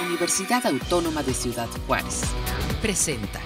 Universidad Autónoma de Ciudad Juárez. Presenta.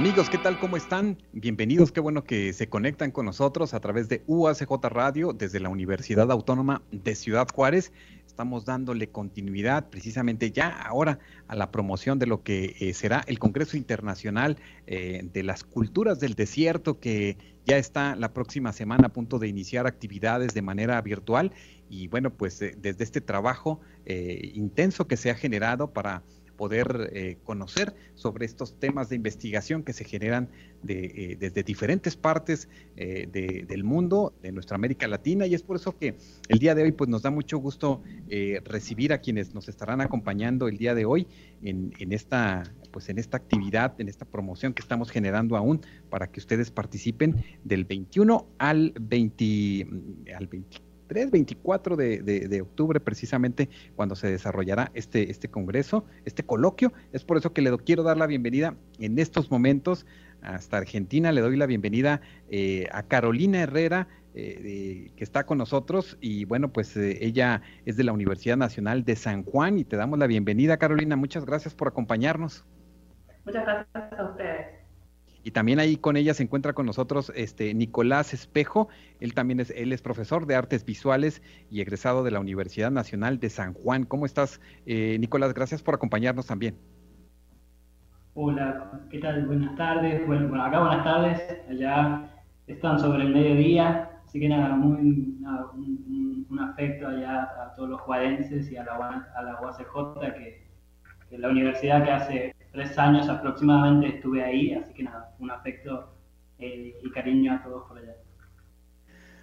Amigos, ¿qué tal? ¿Cómo están? Bienvenidos, qué bueno que se conectan con nosotros a través de UACJ Radio desde la Universidad Autónoma de Ciudad Juárez. Estamos dándole continuidad precisamente ya ahora a la promoción de lo que eh, será el Congreso Internacional eh, de las Culturas del Desierto, que ya está la próxima semana a punto de iniciar actividades de manera virtual. Y bueno, pues eh, desde este trabajo intenso que se ha generado para poder eh, conocer sobre estos temas de investigación que se generan de, eh, desde diferentes partes eh, del mundo, de nuestra América Latina, y es por eso que el día de hoy pues nos da mucho gusto recibir a quienes nos estarán acompañando el día de hoy en, en, esta pues en esta actividad, en esta promoción que estamos generando aún para que ustedes participen del 21 al 20 al 20 23, 24 de, de, octubre, precisamente cuando se desarrollará este, este congreso, este coloquio. Es por eso que le quiero dar la bienvenida en estos momentos hasta Argentina. Le doy la bienvenida eh, a Carolina Herrera, eh, que está con nosotros. Y bueno, pues eh, ella es de la Universidad Nacional de San Juan y te damos la bienvenida, Carolina. Muchas gracias por acompañarnos. Muchas gracias a ustedes. Y también ahí con ella se encuentra con nosotros este Nicolás Espejo, él también es, él es profesor de artes visuales y egresado de la Universidad Nacional de San Juan. ¿Cómo estás, eh, Nicolás? Gracias por acompañarnos también. Hola, ¿qué tal? Buenas tardes. Bueno, acá buenas tardes, allá están sobre el mediodía, así que nada, muy, un, afecto allá a todos los juarenses y a la, a la UACJ, que, que la universidad que hace tres años aproximadamente estuve ahí, así que nada, un afecto eh, y cariño a todos por allá.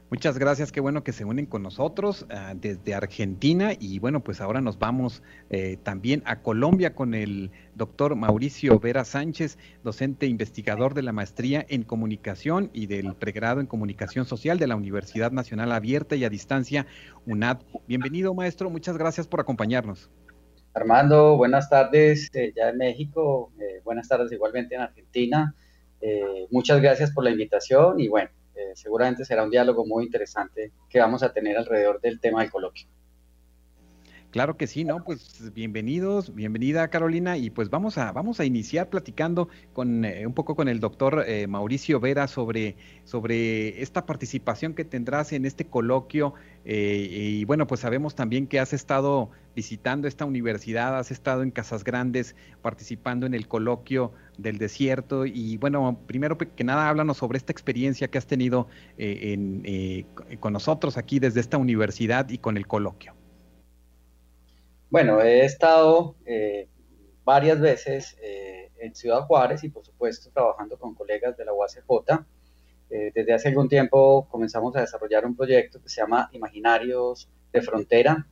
Muchas gracias, qué bueno que se unen con nosotros ah, desde Argentina y bueno, pues ahora nos vamos eh, también a Colombia con el doctor Mauricio Vera Sánchez, docente investigador de la maestría en comunicación y del pregrado en comunicación social de la Universidad Nacional Abierta y a Distancia UNAD. Bienvenido maestro, muchas gracias por acompañarnos. Armando, buenas tardes eh, ya en México, eh, buenas tardes igualmente en Argentina. Eh, muchas gracias por la invitación y bueno, seguramente será un diálogo muy interesante que vamos a tener alrededor del tema del coloquio. Claro que sí, ¿no? Pues bienvenidos, bienvenida Carolina y pues vamos a, vamos a iniciar platicando con un poco con el doctor Mauricio Vera sobre, sobre esta participación que tendrás en este coloquio y bueno, pues sabemos también que has estado visitando esta universidad, has estado en Casas Grandes participando en el coloquio del desierto y bueno, primero que nada háblanos sobre esta experiencia que has tenido eh, eh, con nosotros aquí desde esta universidad y con el coloquio. Bueno, he estado eh, varias veces en Ciudad Juárez y por supuesto trabajando con colegas de la UACJ. desde hace algún tiempo comenzamos a desarrollar un proyecto que se llama Imaginarios de Frontera,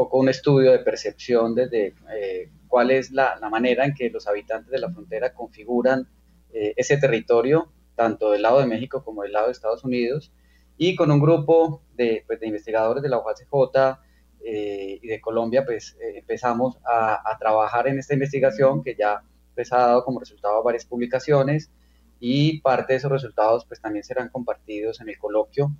poco un estudio de percepción desde eh, cuál es la, manera en que los habitantes de la frontera configuran eh, ese territorio, tanto del lado de México como del lado de Estados Unidos, y con un grupo de, pues, investigadores de la UACJ eh, y de Colombia, pues empezamos a, trabajar en esta investigación que ya pues, ha dado como resultado varias publicaciones y parte de esos resultados pues también serán compartidos en el coloquio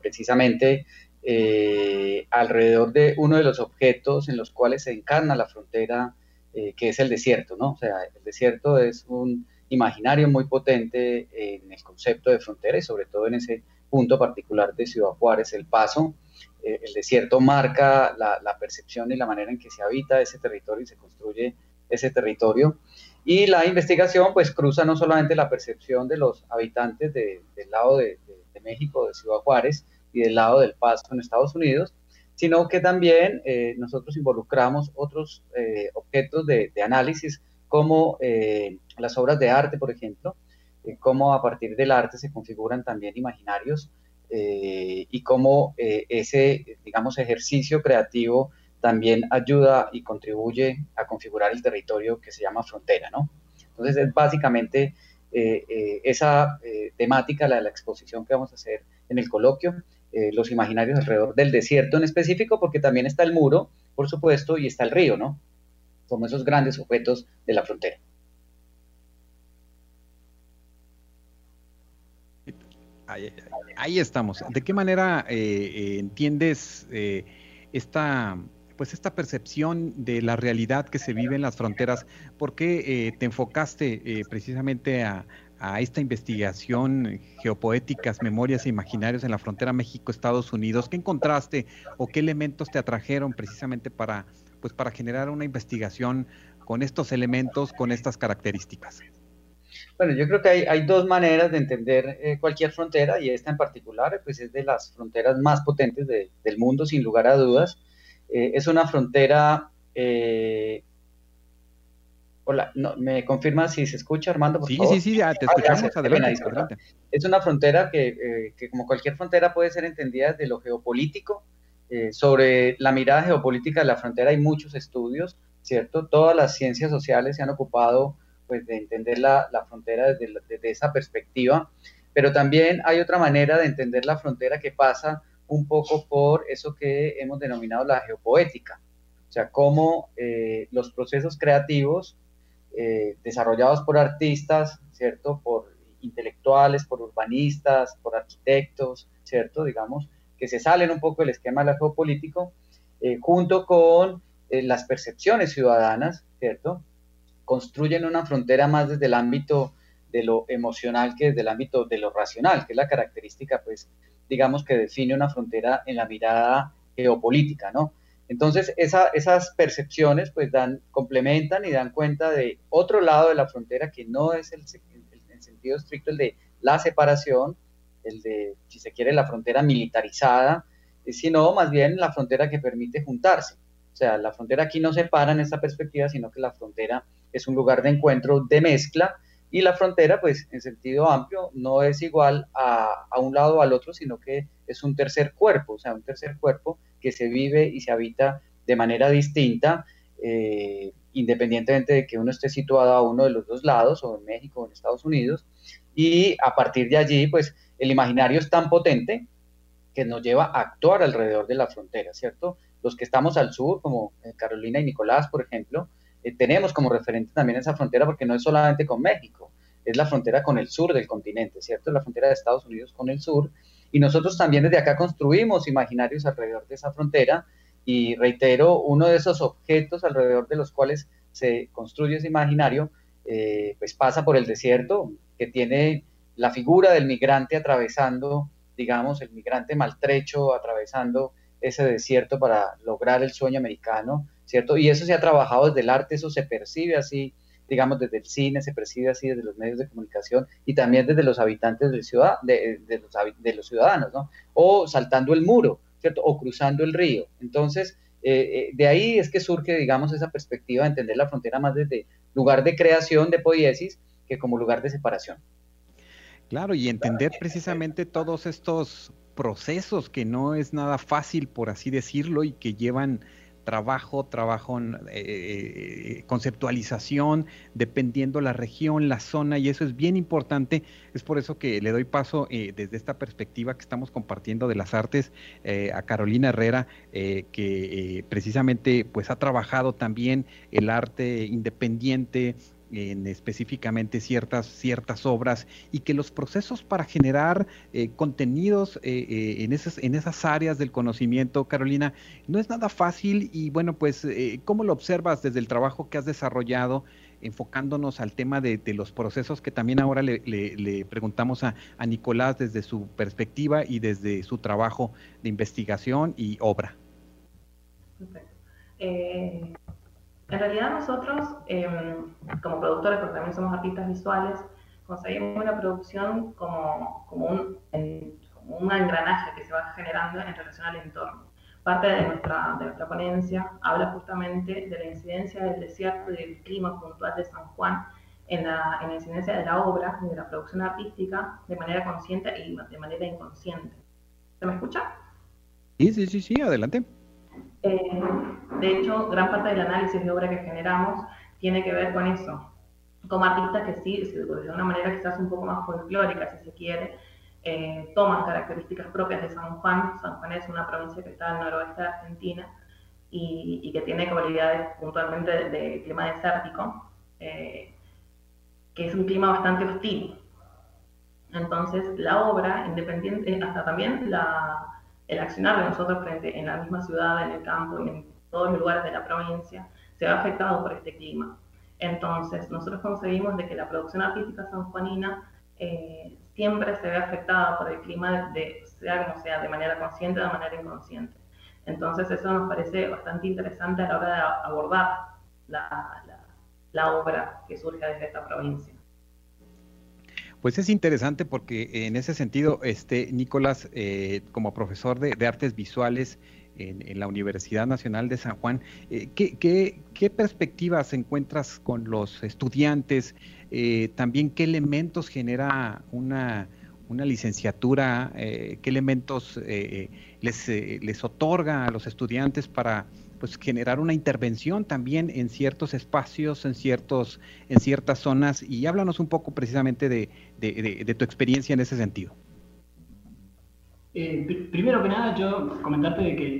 precisamente eh, alrededor de uno de los objetos en los cuales se encarna la frontera, eh, que es el desierto, ¿no? O sea, el desierto es un imaginario muy potente en el concepto de frontera y sobre todo en ese punto particular de Ciudad Juárez, el paso. Eh, el desierto marca la, percepción y la manera en que se habita ese territorio y se construye ese territorio. Y la investigación pues cruza no solamente la percepción de los habitantes del lado de México, de Ciudad Juárez, y del lado del paso en Estados Unidos, sino que también eh, nosotros involucramos otros eh, objetos de, análisis como las obras de arte, por ejemplo, cómo a partir del arte se configuran también imaginarios y cómo ese, digamos, ejercicio creativo también ayuda y contribuye a configurar el territorio que se llama frontera, ¿no? Entonces es básicamente esa temática, la de la exposición que vamos a hacer en el coloquio, eh, los imaginarios alrededor del desierto en específico, porque también está el muro, por supuesto, y está el río, ¿no? Como esos grandes objetos de la frontera. Ahí, estamos. ¿De qué manera eh, eh, entiendes esta pues esta percepción de la realidad que se vive en las fronteras. ¿Por qué te enfocaste precisamente a, a esta investigación geopoéticas, memorias e imaginarios en la frontera México-Estados Unidos? ¿Qué encontraste o qué elementos te atrajeron precisamente para, pues, para generar una investigación con estos elementos, con estas características? Bueno, yo creo que hay, dos maneras de entender eh, cualquier frontera y esta en particular pues es de las fronteras más potentes del mundo, sin lugar a dudas. Eh, es una frontera eh, Hola, no, ¿me confirma si se escucha, Armando? sí, sí, sí, ya te ah, escuchamos. adelante, Es una frontera eh, que, como cualquier frontera, puede ser entendida desde lo geopolítico. Sobre la mirada geopolítica de la frontera hay muchos estudios, ¿cierto? Todas las ciencias sociales se han ocupado pues, de entender la, frontera desde, desde esa perspectiva, pero también hay otra manera de entender la frontera que pasa un poco por eso que hemos denominado la geopoética, o sea, cómo eh, los procesos creativos eh, desarrollados por artistas, ¿cierto? Por intelectuales, por urbanistas, por arquitectos, ¿cierto? Digamos, que se salen un poco del esquema del geopolítico, eh, junto con eh, las percepciones ciudadanas, ¿cierto? Construyen una frontera más desde el ámbito de lo emocional que desde el ámbito de lo racional, que es la característica, pues, digamos, que define una frontera en la mirada geopolítica, ¿no? Entonces, esas percepciones pues dan, complementan y dan cuenta de otro lado de la frontera que no es el, el, sentido estricto el de la separación, el de, si se quiere, la frontera militarizada, eh, sino más bien la frontera que permite juntarse. O sea, la frontera aquí no separa en esta perspectiva, sino que la frontera es un lugar de encuentro, de mezcla, y la frontera, pues en sentido amplio, no es igual a, a un lado o al otro, sino que es un tercer cuerpo, o sea, un tercer cuerpo que se vive y se habita de manera distinta, eh, independientemente de que uno esté situado a uno de los dos lados, o en México o en Estados Unidos, y a partir de allí, pues el imaginario es tan potente que nos lleva a actuar alrededor de la frontera, ¿cierto? Los que estamos al sur, como eh, Carolina y Nicolás, por ejemplo, eh, tenemos como referente también esa frontera porque no es solamente con México, es la frontera con el sur del continente, ¿cierto? La frontera de Estados Unidos con el sur y nosotros también desde acá construimos imaginarios alrededor de esa frontera y reitero, uno de esos objetos alrededor de los cuales se construye ese imaginario, eh, pues pasa por el desierto, que tiene la figura del migrante atravesando, digamos, el migrante maltrecho atravesando ese desierto para lograr el sueño americano, ¿cierto? Y eso se ha trabajado desde el arte, eso se percibe así digamos, desde el cine, se percibe así desde los medios de comunicación y también desde los habitantes del ciudad, de, los, de los ciudadanos, ¿no? O saltando el muro, ¿cierto? O cruzando el río. Entonces, eh, eh, de ahí es que surge, digamos, esa perspectiva de entender la frontera más desde lugar de creación de poiesis que como lugar de separación. Claro, y entender precisamente todos estos procesos que no es nada fácil, por así decirlo, y que llevan trabajo, trabajo eh, eh, conceptualización, dependiendo la región, la zona, y eso es bien importante. Es por eso que le doy paso eh, desde esta perspectiva que estamos compartiendo de las artes a Carolina Herrera, que precisamente pues ha trabajado también el arte independiente, en específicamente ciertas, ciertas obras y que los procesos para generar eh, contenidos eh, eh, en, esas, en esas áreas del conocimiento, Carolina, no es nada fácil y bueno, pues, ¿cómo lo observas desde el trabajo que has desarrollado? enfocándonos al tema de, los procesos que también ahora le, le, preguntamos a, a, Nicolás desde su perspectiva y desde su trabajo de investigación y obra. Perfecto. En realidad nosotros, em, como productores, porque también somos artistas visuales, conseguimos una producción como, como, un, un engranaje que se va generando en relación al entorno. Parte de nuestra, de nuestra ponencia habla justamente de la incidencia del desierto y del clima puntual de San Juan en la, en la incidencia de la obra y de la producción artística de manera consciente y de manera inconsciente. ¿Se me escucha? Sí, sí, sí, sí, adelante. Eh, de hecho, gran parte del análisis de obra que generamos tiene que ver con eso. Como artistas que sí, de una manera quizás un poco más folclórica, si se quiere, eh, toman características propias de San Juan. San Juan es una provincia que está al noroeste de Argentina y, que tiene cualidades puntualmente de, clima desértico, eh, que es un clima bastante hostil. Entonces, la obra, independiente, hasta también la, el accionar de nosotros frente en la misma ciudad, en el campo, en, todos los lugares de la provincia, se ve afectado por este clima. Entonces, nosotros conseguimos de que la producción artística sanjuanina eh, siempre se ve afectada por el clima, de, sea como sea, de manera consciente o de manera inconsciente. Entonces, eso nos parece bastante interesante a la hora de abordar la, la obra que surge desde esta provincia. Pues es interesante porque en ese sentido, este Nicolás, eh, como profesor de, artes visuales en, la Universidad Nacional de San Juan, eh, ¿qué, perspectivas encuentras con los estudiantes? Eh, también qué elementos genera una, licenciatura, qué elementos les, les otorga a los estudiantes para pues generar una intervención también en ciertos espacios, en ciertos, en ciertas zonas, y háblanos un poco precisamente de, tu experiencia en ese sentido. Eh, primero que nada, yo comentarte de que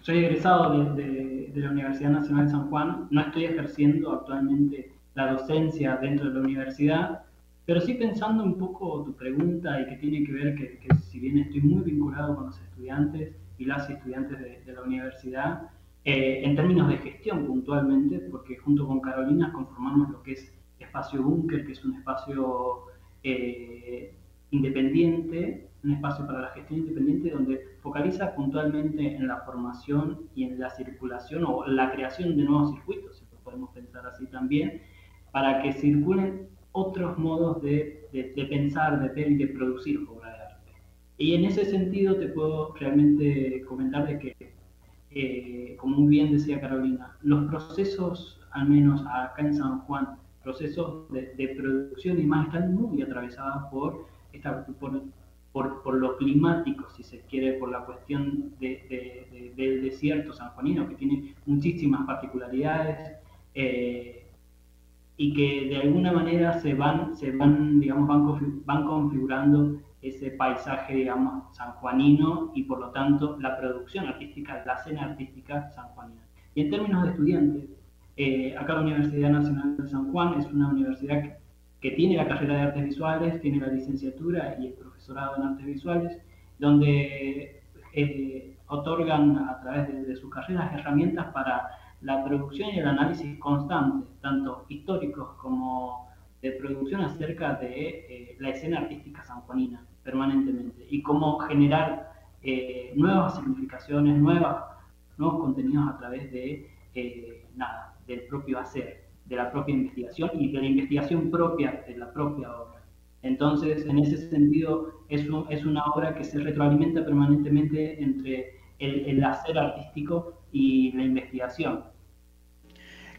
soy egresado de, la Universidad Nacional de San Juan, no estoy ejerciendo actualmente la docencia dentro de la universidad, pero sí pensando un poco tu pregunta y que tiene que ver que, que si bien estoy muy vinculado con los estudiantes, y las estudiantes de, la universidad, eh, en términos de gestión puntualmente, porque junto con Carolina conformamos lo que es Espacio Búnker, que es un espacio eh, independiente, un espacio para la gestión independiente donde focaliza puntualmente en la formación y en la circulación o la creación de nuevos circuitos, si lo podemos pensar así también, para que circulen otros modos de, de pensar, de ver y de producir y en ese sentido te puedo realmente comentar de que, eh, como muy bien decía Carolina, los procesos, al menos acá en San Juan, procesos de, producción y más están muy atravesados por, esta, por, por, lo climático, si se quiere, por la cuestión de, del desierto sanjuanino, que tiene muchísimas particularidades. Eh, y que de alguna manera se van, se van, digamos, van, van configurando ese paisaje, digamos, sanjuanino y por lo tanto la producción artística, la escena artística sanjuanina. Y en términos de estudiantes, eh, acá la Universidad Nacional de San Juan es una universidad que, tiene la carrera de artes visuales, tiene la licenciatura y el profesorado en artes visuales, donde eh, otorgan a través de, sus carreras herramientas para la producción y el análisis constante, tanto históricos como de producción acerca de eh, la escena artística sanjuanina permanentemente y cómo generar nuevas significaciones, nuevos contenidos a través de nada, del propio hacer, de la propia investigación y de la investigación propia de la propia obra. Entonces, en ese sentido, es, una obra que se retroalimenta permanentemente entre el, el hacer artístico y la investigación.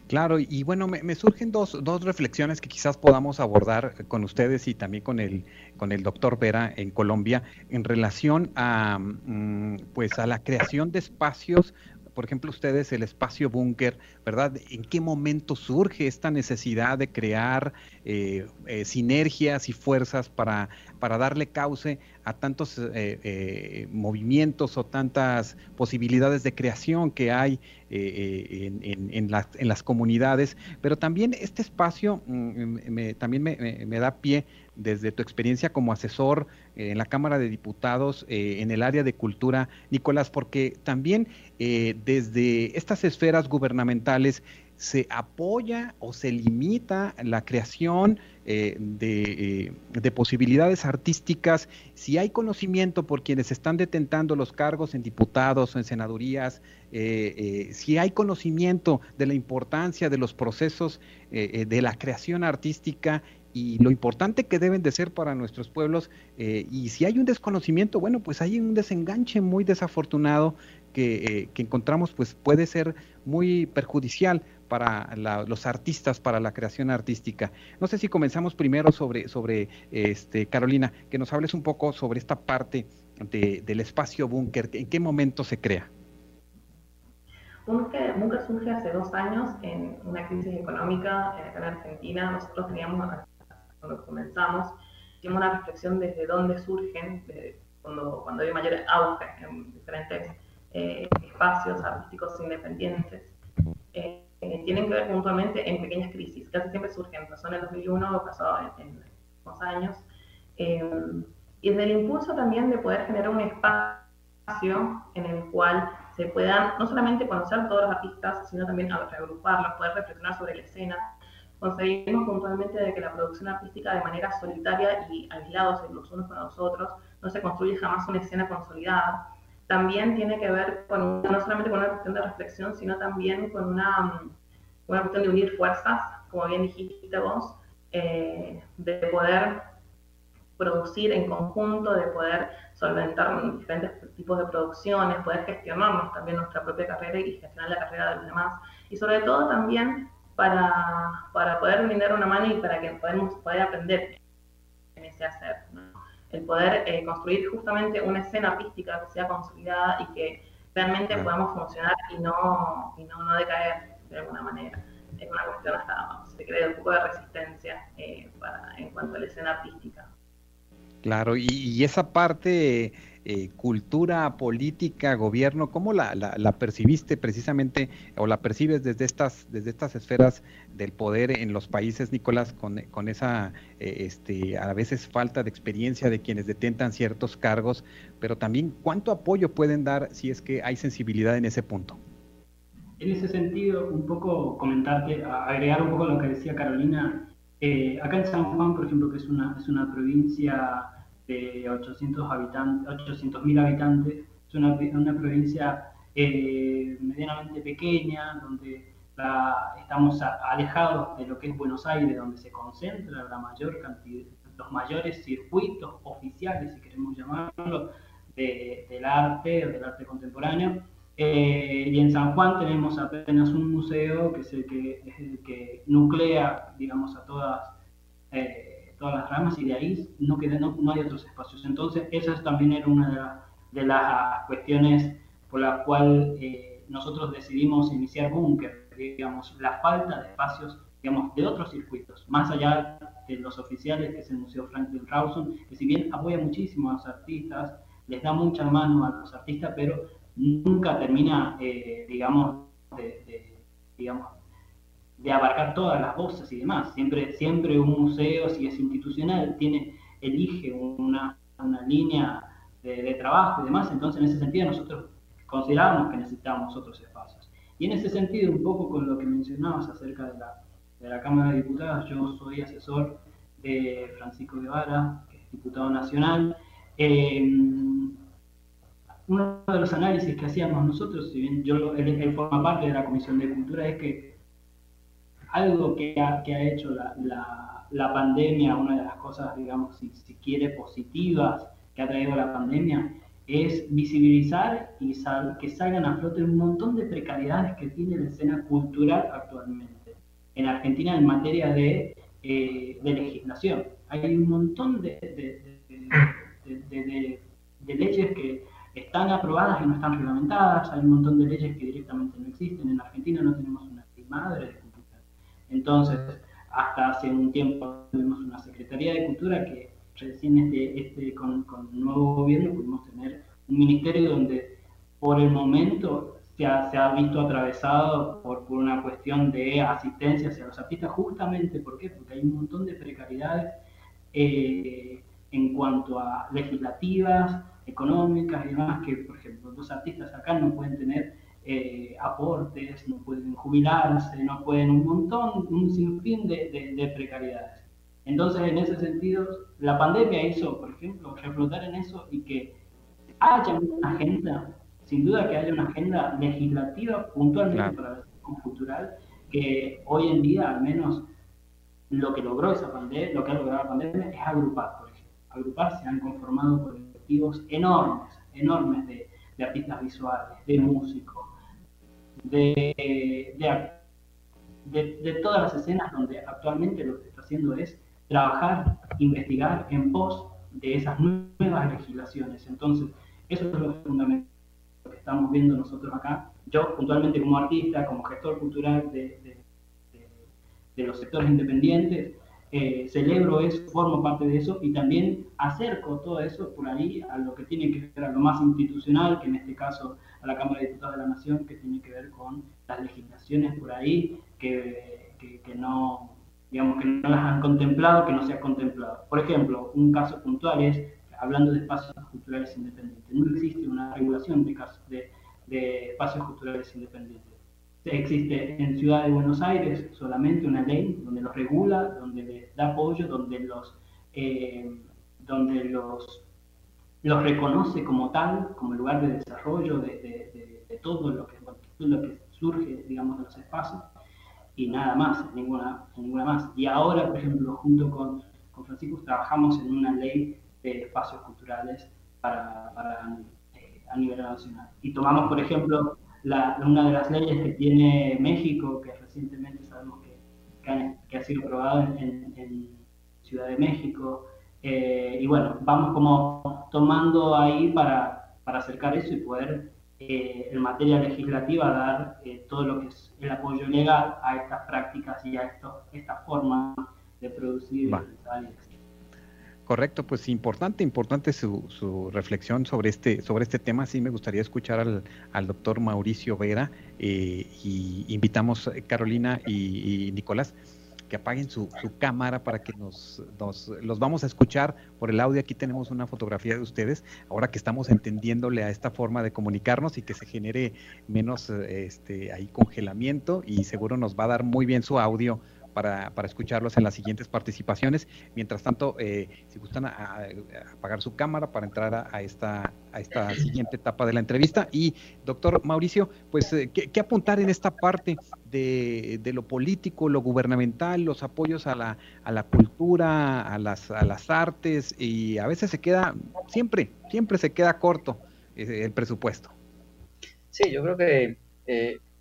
Claro, y bueno, me, surgen dos, reflexiones que quizás podamos abordar con ustedes y también con el, doctor Vera en Colombia en relación a, mm, pues a la creación de espacios por ejemplo, ustedes el espacio búnker, ¿verdad? ¿En qué momento surge esta necesidad de crear eh, eh, sinergias y fuerzas para, para darle cauce a tantos eh, movimientos o tantas posibilidades de creación que hay en, las, comunidades? Pero también este espacio mm, también me da pie desde tu experiencia como asesor eh, en la Cámara de Diputados eh, en el área de cultura, Nicolás, porque también eh, desde estas esferas gubernamentales se apoya o se limita la creación de, posibilidades artísticas, si hay conocimiento por quienes están detentando los cargos en diputados o en senadurías, si hay conocimiento de la importancia de los procesos de la creación artística y lo importante que deben de ser para nuestros pueblos. Eh, y si hay un desconocimiento, bueno, pues hay un desenganche muy desafortunado que, eh, que encontramos, pues puede ser muy perjudicial para los artistas, para la creación artística. No sé si comenzamos primero sobre, sobre este, Carolina, que nos hables un poco sobre esta parte de, del espacio búnker, en qué momento se crea. Búnker, surge hace dos años en una crisis económica en Argentina. Nosotros teníamos cuando comenzamos, hicimos una reflexión desde dónde surgen, cuando, cuando hay mayor auge en diferentes eh, espacios artísticos independientes. Eh, tienen que ver puntualmente en pequeñas crisis, casi siempre surgen, pasó en el 2001, pasó en, en los años, eh, y desde el impulso también de poder generar un espacio en el cual se puedan no solamente conocer todos los artistas, sino también agruparlos, poder reflexionar sobre la escena. Conseguimos puntualmente de que la producción artística de manera solitaria y aislados los unos con los otros no se construye jamás una escena consolidada. También tiene que ver con, no solamente con una cuestión de reflexión, sino también con una, una cuestión de unir fuerzas, como bien dijiste vos, eh, de poder producir en conjunto, de poder solventar diferentes tipos de producciones, poder gestionarnos también nuestra propia carrera y gestionar la carrera de los demás. Y sobre todo también para, para poder brindar una mano y para que podamos poder aprender en ese hacer. El poder eh, construir justamente una escena artística que sea consolidada y que realmente podamos funcionar y no, y no, no decaer de alguna manera. Es una cuestión hasta, se cree, un poco de resistencia eh, para, en cuanto a la escena artística. Claro, y, esa parte, eh, cultura, política, gobierno, ¿cómo la, la, percibiste precisamente o la percibes desde estas, desde estas esferas del poder en los países, Nicolás, con, con esa eh, este, a veces falta de experiencia de quienes detentan ciertos cargos, pero también cuánto apoyo pueden dar si es que hay sensibilidad en ese punto? En ese sentido, un poco comentarte, agregar un poco lo que decía Carolina, eh, acá en San Juan, por ejemplo, que es una, es una provincia de 800 habitantes, 800.000 habitantes, es una, una provincia eh, medianamente pequeña, donde estamos alejados de lo que es Buenos Aires, donde se concentra la mayor cantidad, los mayores circuitos oficiales, si queremos llamarlo, del arte, del arte contemporáneo. Eh, y en San Juan tenemos apenas un museo que es el que, es el que nuclea, digamos, a todas, eh, todas las ramas y de ahí no, queda, no, hay otros espacios. Entonces, esa también era una de, las cuestiones por la cual eh, nosotros decidimos iniciar Búnker, digamos, la falta de espacios digamos, de otros circuitos, más allá de los oficiales, que es el Museo Franklin Rawson, que si bien apoya muchísimo a los artistas, les da mucha mano a los artistas, pero nunca termina, eh, digamos, digamos, de abarcar todas las voces y demás. Siempre, siempre un museo, si es institucional, tiene, elige una, una línea de, trabajo y demás, entonces en ese sentido nosotros consideramos que necesitamos otros espacios. Y en ese sentido, un poco con lo que mencionabas acerca de la, de la Cámara de Diputados, yo soy asesor de Francisco Guevara, que es diputado nacional. Eh, uno de los análisis que hacíamos nosotros, si bien yo, él, forma parte de la Comisión de Cultura, es que algo que ha, que ha hecho la, la, pandemia, una de las cosas, digamos, si, si, quiere, positivas que ha traído la pandemia, es visibilizar y que salgan a flote un montón de precariedades que tiene la escena cultural actualmente. En Argentina en materia de, eh, de legislación. Hay un montón de, de, leyes que están aprobadas y no están reglamentadas, hay un montón de leyes que directamente no existen, en Argentina no tenemos una madre de cultura. Entonces, hasta hace un tiempo tuvimos una Secretaría de Cultura que recién este, este, con, con el nuevo gobierno pudimos tener un ministerio donde por el momento se ha, visto atravesado por, por, una cuestión de asistencia hacia los artistas, justamente ¿por qué? porque hay un montón de precariedades eh, en cuanto a legislativas, económicas y demás, que por ejemplo los artistas acá no pueden tener eh, aportes, no pueden jubilarse, no pueden un montón, un sinfín de, de, precariedades. Entonces, en ese sentido, la pandemia hizo, por ejemplo, reflotar en eso y que haya una agenda, sin duda que haya una agenda legislativa puntualmente para la sección cultural, que hoy en día al menos lo que logró esa pandemia, lo que ha logrado la pandemia es agrupar, por ejemplo. Agrupar se han conformado por enormes, enormes de, artistas visuales, de músicos, de, de, todas las escenas donde actualmente lo que está haciendo es trabajar, investigar en pos de esas nuevas legislaciones. Entonces, eso es lo fundamental que estamos viendo nosotros acá. Yo, puntualmente como artista, como gestor cultural de, los sectores independientes, eh, celebro eso, formo parte de eso y también acerco todo eso por ahí a lo que tiene que ver a lo más institucional, que en este caso a la Cámara de Diputados de la Nación, que tiene que ver con las legislaciones por ahí que, que, no digamos que no las han contemplado, que no se ha contemplado. Por ejemplo, un caso puntual es, hablando de espacios culturales independientes, no existe una regulación de, de, de espacios culturales independientes. Existe en Ciudad de Buenos Aires solamente una ley donde los regula, donde les da apoyo, donde los, eh, donde los, los reconoce como tal, como lugar de desarrollo de, todo lo que, lo que surge, digamos, de los espacios, y nada más, ninguna, ninguna más. Y ahora, por ejemplo, junto con, Francisco, trabajamos en una ley de espacios culturales para, eh, a nivel nacional. Y tomamos, por ejemplo, una de las leyes que tiene México, que recientemente sabemos que, ha sido aprobado en, en, Ciudad de México. Eh, y bueno, vamos como tomando ahí para, para acercar eso y poder eh, en materia legislativa dar eh, todo lo que es el apoyo legal a estas prácticas y a esto, esta forma de producir Correcto, pues importante, importante su, su, reflexión sobre este, sobre este tema. Sí me gustaría escuchar al, al doctor Mauricio Vera eh, y invitamos Carolina y, y Nicolás que apaguen su, su, cámara para que nos, nos, los vamos a escuchar por el audio. Aquí tenemos una fotografía de ustedes, ahora que estamos entendiéndole a esta forma de comunicarnos y que se genere menos este, ahí congelamiento y seguro nos va a dar muy bien su audio para, para escucharlos en las siguientes participaciones. Mientras tanto, eh, si gustan apagar su cámara para entrar a, esta, a esta siguiente etapa de la entrevista. Y, doctor Mauricio, pues, eh, ¿qué, apuntar en esta parte de, de, lo político, lo gubernamental, los apoyos a la, a la cultura, a las, a las artes? Y a veces se queda, siempre, siempre se queda corto eh, el presupuesto. Sí, yo creo que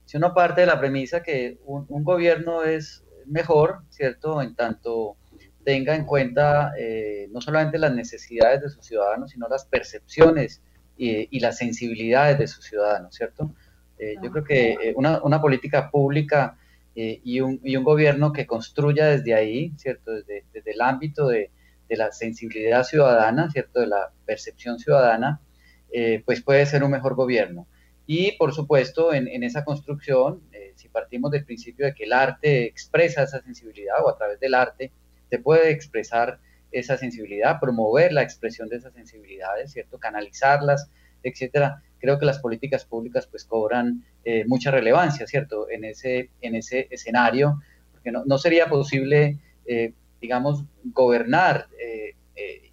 si uno parte de la premisa que un, un gobierno es mejor, ¿cierto? En tanto tenga en cuenta eh, no solamente las necesidades de sus ciudadanos, sino las percepciones y, las sensibilidades de sus ciudadanos, ¿cierto? Eh, yo creo que eh, una, política pública y un, y, un, gobierno que construya desde ahí, ¿cierto? Desde, el ámbito de, la sensibilidad ciudadana, ¿cierto? De la percepción ciudadana, pues puede ser un mejor gobierno. Y por supuesto, en, en esa construcción, si partimos del principio de que el arte expresa esa sensibilidad o a través del arte se puede expresar esa sensibilidad, promover la expresión de esas sensibilidades, ¿cierto? Canalizarlas, etcétera. Creo que las políticas públicas pues cobran eh, mucha relevancia, ¿cierto? En ese, en ese escenario, porque no, no sería posible, eh, digamos, gobernar eh,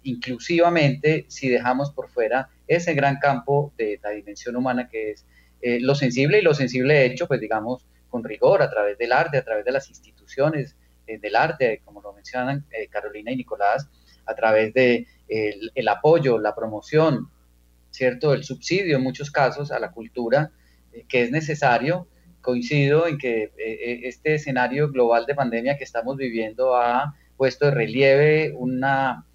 inclusivamente si dejamos por fuera ese gran campo de la dimensión humana que es lo sensible y lo sensible hecho, pues digamos, con rigor a través del arte, a través de las instituciones eh, del arte, como lo mencionan eh, Carolina y Nicolás, a través de el, apoyo, la promoción, ¿cierto? El subsidio en muchos casos a la cultura eh, que es necesario. Coincido en que este escenario global de pandemia que estamos viviendo ha puesto de relieve una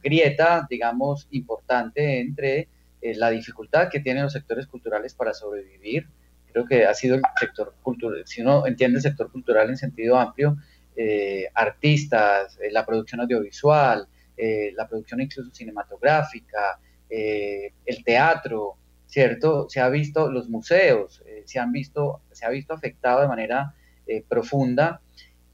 grieta, digamos, importante entre la dificultad que tienen los sectores culturales para sobrevivir, creo que ha sido el sector cultural, si uno entiende el sector cultural en sentido amplio, eh, artistas, eh, la producción audiovisual, eh, la producción incluso cinematográfica, el teatro, ¿cierto? Se ha visto, los museos, se han visto, se ha visto afectado de manera profunda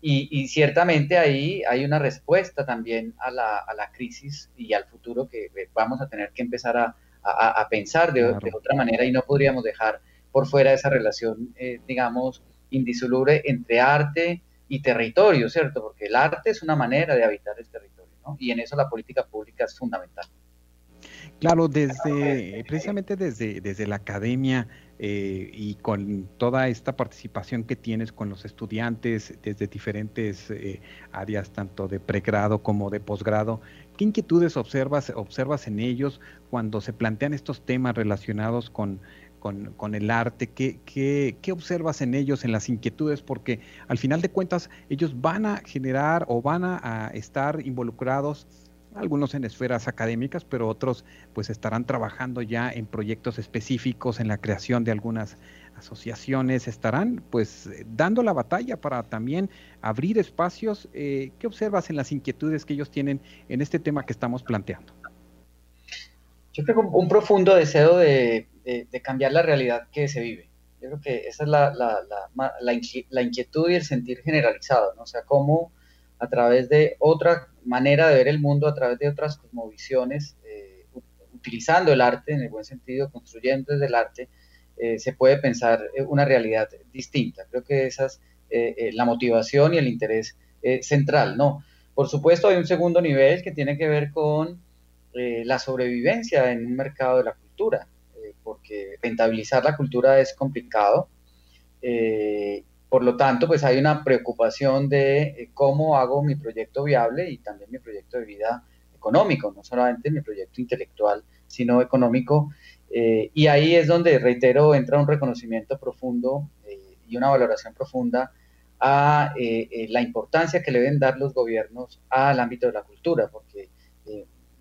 y, ciertamente ahí hay una respuesta también a la, a la, crisis y al futuro que vamos a tener que empezar a, a, pensar de, de otra manera y no podríamos dejar por fuera esa relación, eh, digamos, indisoluble entre arte y territorio, ¿cierto? Porque el arte es una manera de habitar el territorio, ¿no? Y en eso la política pública es fundamental. Claro, desde precisamente desde, desde la academia eh, y con toda esta participación que tienes con los estudiantes desde diferentes eh, áreas, tanto de pregrado como de posgrado, ¿qué inquietudes observas, observas en ellos cuando se plantean estos temas relacionados con con, el arte? ¿Qué, ¿Qué, observas en ellos, en las inquietudes? Porque al final de cuentas ellos van a generar o van a, estar involucrados algunos en esferas académicas, pero otros pues estarán trabajando ya en proyectos específicos, en la creación de algunas asociaciones, estarán pues dando la batalla para también abrir espacios. Eh, ¿Qué observas en las inquietudes que ellos tienen en este tema que estamos planteando? Yo creo que un profundo deseo de, cambiar la realidad que se vive. Yo creo que esa es la, la, la, inquietud y el sentir generalizado, ¿no? O sea, cómo a través de otra manera de ver el mundo, a través de otras cosmovisiones, eh, utilizando el arte en el buen sentido, construyendo desde el arte, se puede pensar una realidad distinta. Creo que esa es la motivación y el interés central, ¿no? Por supuesto, hay un segundo nivel que tiene que ver con la sobrevivencia en un mercado de la cultura, porque rentabilizar la cultura es complicado. Por lo tanto, pues hay una preocupación de eh, cómo hago mi proyecto viable y también mi proyecto de vida económico, no solamente mi proyecto intelectual, sino económico. Eh, y ahí es donde, reitero, entra un reconocimiento profundo eh, y una valoración profunda a la importancia que le deben dar los gobiernos al ámbito de la cultura, porque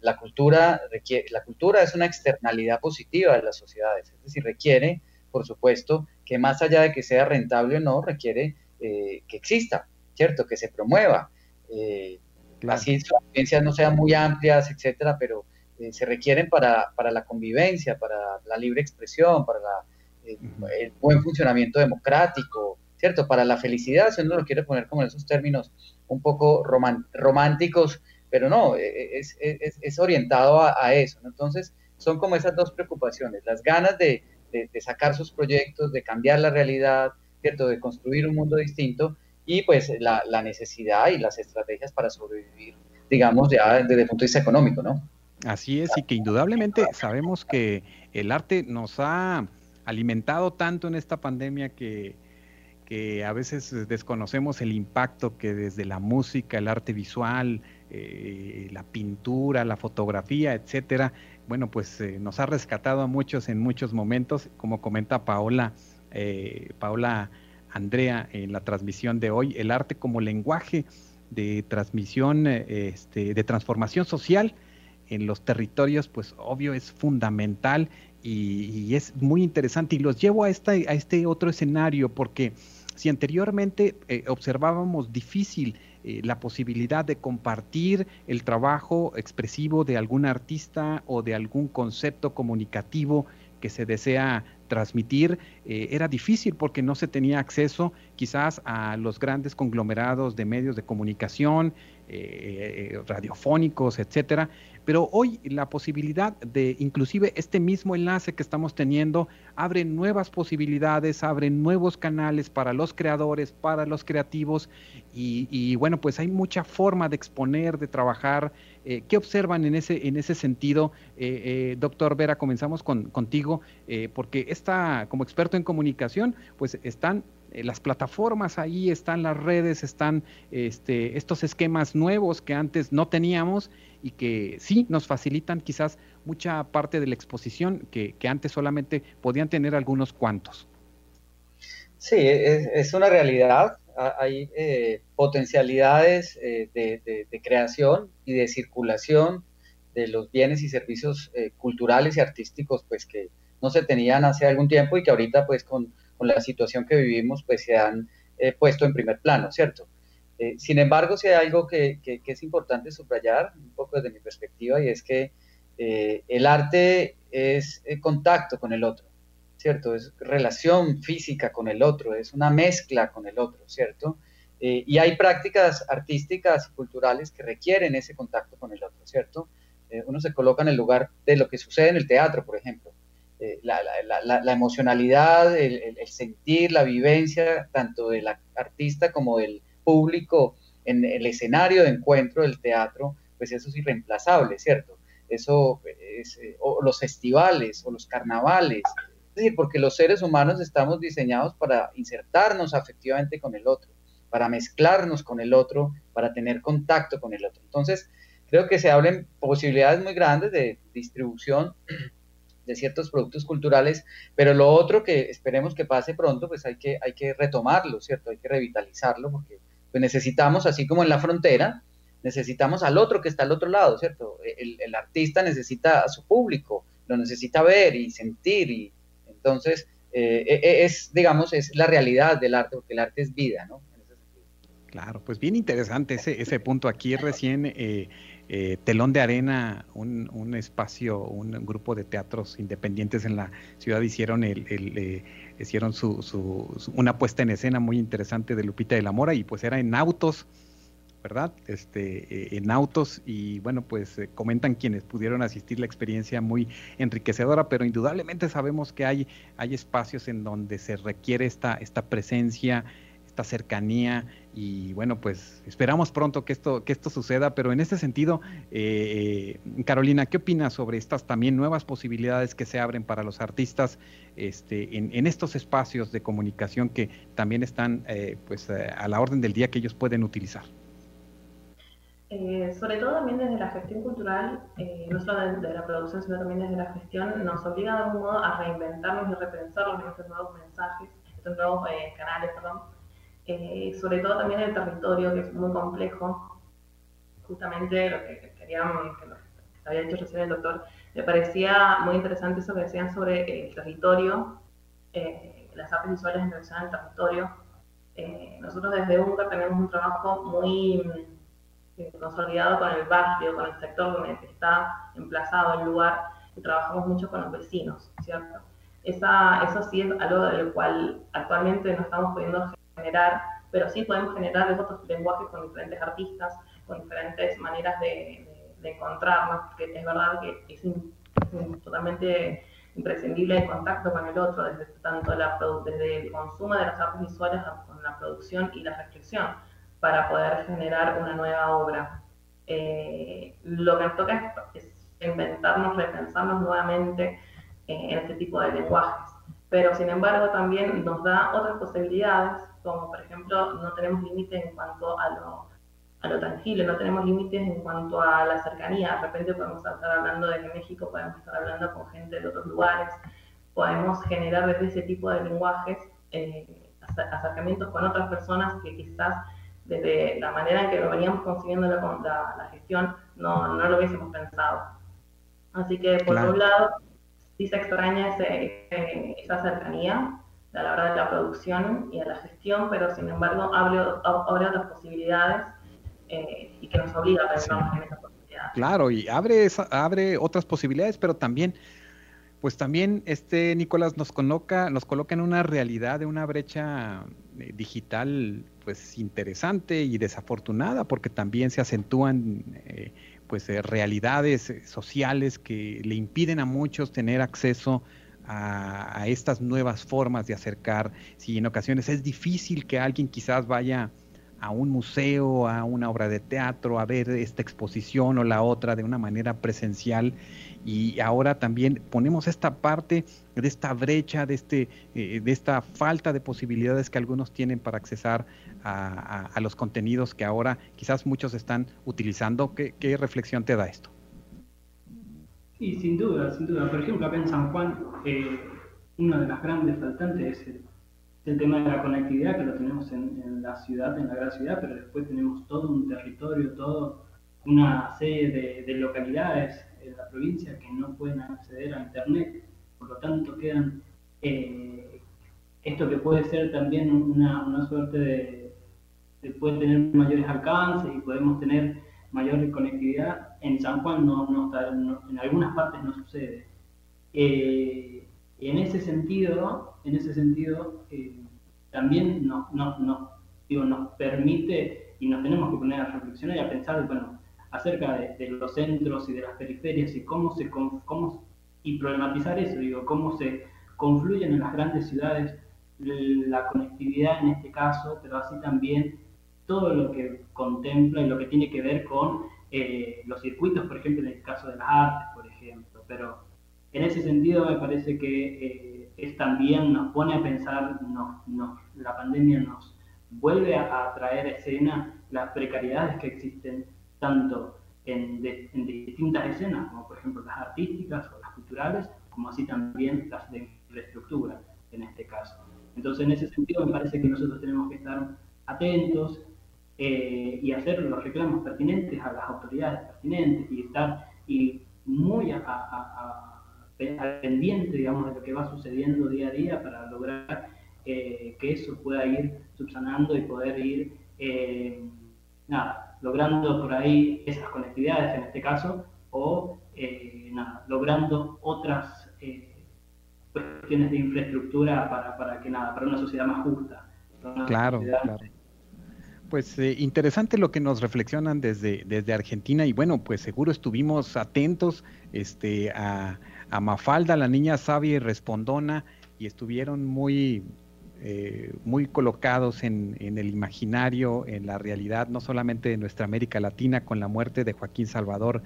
la cultura, requiere, la cultura es una externalidad positiva de las sociedades, es decir, requiere, por supuesto, que más allá de que sea rentable o no, requiere eh, que exista, ¿cierto? Que se promueva. Eh, Así las audiencias no sean muy amplias, etcétera, pero eh, se requieren para, para, la convivencia, para la libre expresión, para eh, el buen funcionamiento democrático, ¿cierto? Para la felicidad, si uno lo quiere poner como en esos términos un poco románticos, pero no, es, es, es orientado a, a eso, ¿no? Entonces, son como esas dos preocupaciones, las ganas de, de, sacar sus proyectos, de cambiar la realidad, ¿cierto? De construir un mundo distinto y pues la, necesidad y las estrategias para sobrevivir, digamos, ya desde el punto de vista económico, ¿no? Así es, y que indudablemente sabemos que el arte nos ha alimentado tanto en esta pandemia que, que a veces desconocemos el impacto que desde la música, el arte visual, eh, la pintura, la fotografía, etcétera, bueno, pues eh, nos ha rescatado a muchos en muchos momentos, como comenta Paola, eh, Paola Andrea en la transmisión de hoy, el arte como lenguaje de transmisión, eh, este, de transformación social en los territorios, pues obvio es fundamental y, es muy interesante. Y los llevo a, esta, a este otro escenario porque si anteriormente observábamos difícil eh, la posibilidad de compartir el trabajo expresivo de algún artista o de algún concepto comunicativo que se desea transmitir eh, era difícil porque no se tenía acceso quizás a los grandes conglomerados de medios de comunicación, eh, radiofónicos, etcétera, pero hoy la posibilidad de inclusive este mismo enlace que estamos teniendo abre nuevas posibilidades, abre nuevos canales para los creadores, para los creativos y, bueno, pues hay mucha forma de exponer, de trabajar. Eh, ¿Qué observan en ese, en ese sentido? Eh, eh, doctor Vera, comenzamos con, contigo, porque está como experto en comunicación, pues están las plataformas ahí, están las redes, están este, estos esquemas nuevos que antes no teníamos y que sí nos facilitan quizás mucha parte de la exposición que, antes solamente podían tener algunos cuantos. Sí, es, una realidad. Hay eh, potencialidades eh, de, creación y de circulación de los bienes y servicios eh, culturales y artísticos, pues que no se tenían hace algún tiempo y que ahorita, pues con, la situación que vivimos, pues se han puesto en primer plano, ¿cierto? Eh, sin embargo, si hay algo que, es importante subrayar, un poco desde mi perspectiva, y es que eh, el arte es eh, contacto con el otro, ¿cierto? Es relación física con el otro, es una mezcla con el otro, ¿cierto? y hay prácticas artísticas y culturales que requieren ese contacto con el otro, ¿cierto? uno se coloca en el lugar de lo que sucede en el teatro, por ejemplo. La, emocionalidad, el, sentir, la vivencia, tanto del artista como del, público en el escenario de encuentro del teatro, pues eso es irreemplazable, ¿cierto? Eso es, eh, o los festivales o los carnavales, es decir, porque los seres humanos estamos diseñados para insertarnos afectivamente con el otro, para mezclarnos con el otro, para tener contacto con el otro. Entonces, creo que se abren posibilidades muy grandes de distribución de ciertos productos culturales, pero lo otro que esperemos que pase pronto, pues hay que, hay que retomarlo, ¿cierto? Hay que revitalizarlo porque pues necesitamos, así como en la frontera, necesitamos al otro que está al otro lado, ¿cierto? El, artista necesita a su público, lo necesita ver y sentir, y entonces eh, e, e, es, digamos, es la realidad del arte, porque el arte es vida, ¿no? Claro, pues bien interesante ese, ese punto. Aquí recién eh, eh, Telón de Arena, un, espacio, un grupo de teatros independientes en la ciudad hicieron el, el hicieron su, su, una puesta en escena muy interesante de Lupita de la Mora y pues era en autos ¿verdad? Este, en autos y bueno, pues comentan quienes pudieron asistir la experiencia muy enriquecedora, pero indudablemente sabemos que hay, hay espacios en donde se requiere esta, esta presencia, esta cercanía y bueno, pues esperamos pronto que esto, que esto suceda, pero en ese sentido, eh, Carolina, ¿qué opinas sobre estas también nuevas posibilidades que se abren para los artistas este, en, estos espacios de comunicación que también están eh, pues eh, a la orden del día que ellos pueden utilizar? Sobre todo también desde la gestión cultural, no solo de, la producción, sino también desde la gestión, nos obliga de algún modo a reinventarnos y repensarnos en estos nuevos mensajes, estos nuevos canales, perdón, eh, sobre todo también el territorio, que es muy complejo. Justamente lo que queríamos, que lo había dicho recién el doctor, me parecía muy interesante eso que decían sobre el territorio, eh, las artes visuales en relación al territorio. Eh, nosotros desde UNCA tenemos un trabajo muy consolidado con el barrio, con el sector donde está emplazado el lugar, y trabajamos mucho con los vecinos, ¿cierto? Esa, eso sí es algo del cual actualmente no estamos pudiendo generar, pero sí podemos generar otros lenguajes con diferentes artistas, con diferentes maneras de, encontrarnos, porque es verdad que es, totalmente imprescindible el contacto con el otro, desde tanto la, desde el consumo de las artes visuales con la producción y la reflexión, para poder generar una nueva obra. Eh, lo que nos toca es, inventarnos, repensarnos nuevamente eh, en este tipo de lenguajes, pero sin embargo también nos da otras posibilidades como por ejemplo no tenemos límites en cuanto a lo, tangible, no tenemos límites en cuanto a la cercanía. De repente podemos estar hablando desde México, podemos estar hablando con gente de otros lugares, podemos generar desde ese tipo de lenguajes eh, acercamientos con otras personas que quizás desde la manera en que lo veníamos consiguiendo la, la, gestión no, no, lo hubiésemos pensado. Así que por un lado, sí se extraña ese, esa cercanía, a la hora de la producción y a la gestión, pero sin embargo abre, abre otras posibilidades eh, y que nos obliga a pensar en esas posibilidades. Claro, y abre, abre otras posibilidades, pero también, pues también este Nicolás nos coloca, nos coloca en una realidad de una brecha digital pues interesante y desafortunada, porque también se acentúan eh, pues realidades sociales que le impiden a muchos tener acceso a, estas nuevas formas de acercar. Si en ocasiones es difícil que alguien quizás vaya a un museo, a una obra de teatro, a ver esta exposición o la otra de una manera presencial. Y ahora también ponemos esta parte de esta brecha, de, este, eh, de esta falta de posibilidades que algunos tienen para accesar a, los contenidos que ahora quizás muchos están utilizando. ¿Qué reflexión te da esto? Sí, sin duda, sin duda. Por ejemplo, acá en San Juan, eh, una de las grandes faltantes es el, tema de la conectividad, que lo tenemos en, la ciudad, en la gran ciudad, pero después tenemos todo un territorio, todo una serie de, localidades en la provincia que no pueden acceder a Internet. Por lo tanto, quedan eh, esto que puede ser también una, suerte de, de, puede tener mayores alcances y podemos tener mayor conectividad, en San Juan no, no, en algunas partes no sucede. Eh, en ese sentido, en ese sentido eh, también nos, digo, nos permite y nos tenemos que poner a reflexionar y a pensar bueno, acerca de, los centros y de las periferias y cómo se cómo, y problematizar eso, digo, cómo se confluyen en las grandes ciudades la conectividad en este caso, pero así también todo lo que contempla y lo que tiene que ver con eh, los circuitos, por ejemplo, en el caso de las artes, por ejemplo. Pero en ese sentido me parece que eh, es también nos pone a pensar, la pandemia nos vuelve a, traer a escena las precariedades que existen tanto en, en, distintas escenas, como por ejemplo las artísticas o las culturales, como así también las de infraestructura en este caso. Entonces, en ese sentido, me parece que nosotros tenemos que estar atentos, eh, y hacer los reclamos pertinentes a las autoridades pertinentes y estar y muy a, pendiente, digamos, de lo que va sucediendo día a día para lograr eh, que eso pueda ir subsanando y poder ir, eh, nada, logrando por ahí esas conectividades en este caso o, nada, logrando otras cuestiones de infraestructura para, para que nada, para una sociedad más justa. claro, claro pues eh, interesante lo que nos reflexionan desde, desde Argentina y bueno, pues seguro estuvimos atentos este, a, a Mafalda, la niña sabia y respondona, y estuvieron muy, eh, muy colocados en, en, el imaginario, en la realidad, no solamente de nuestra América Latina, con la muerte de Joaquín Salvador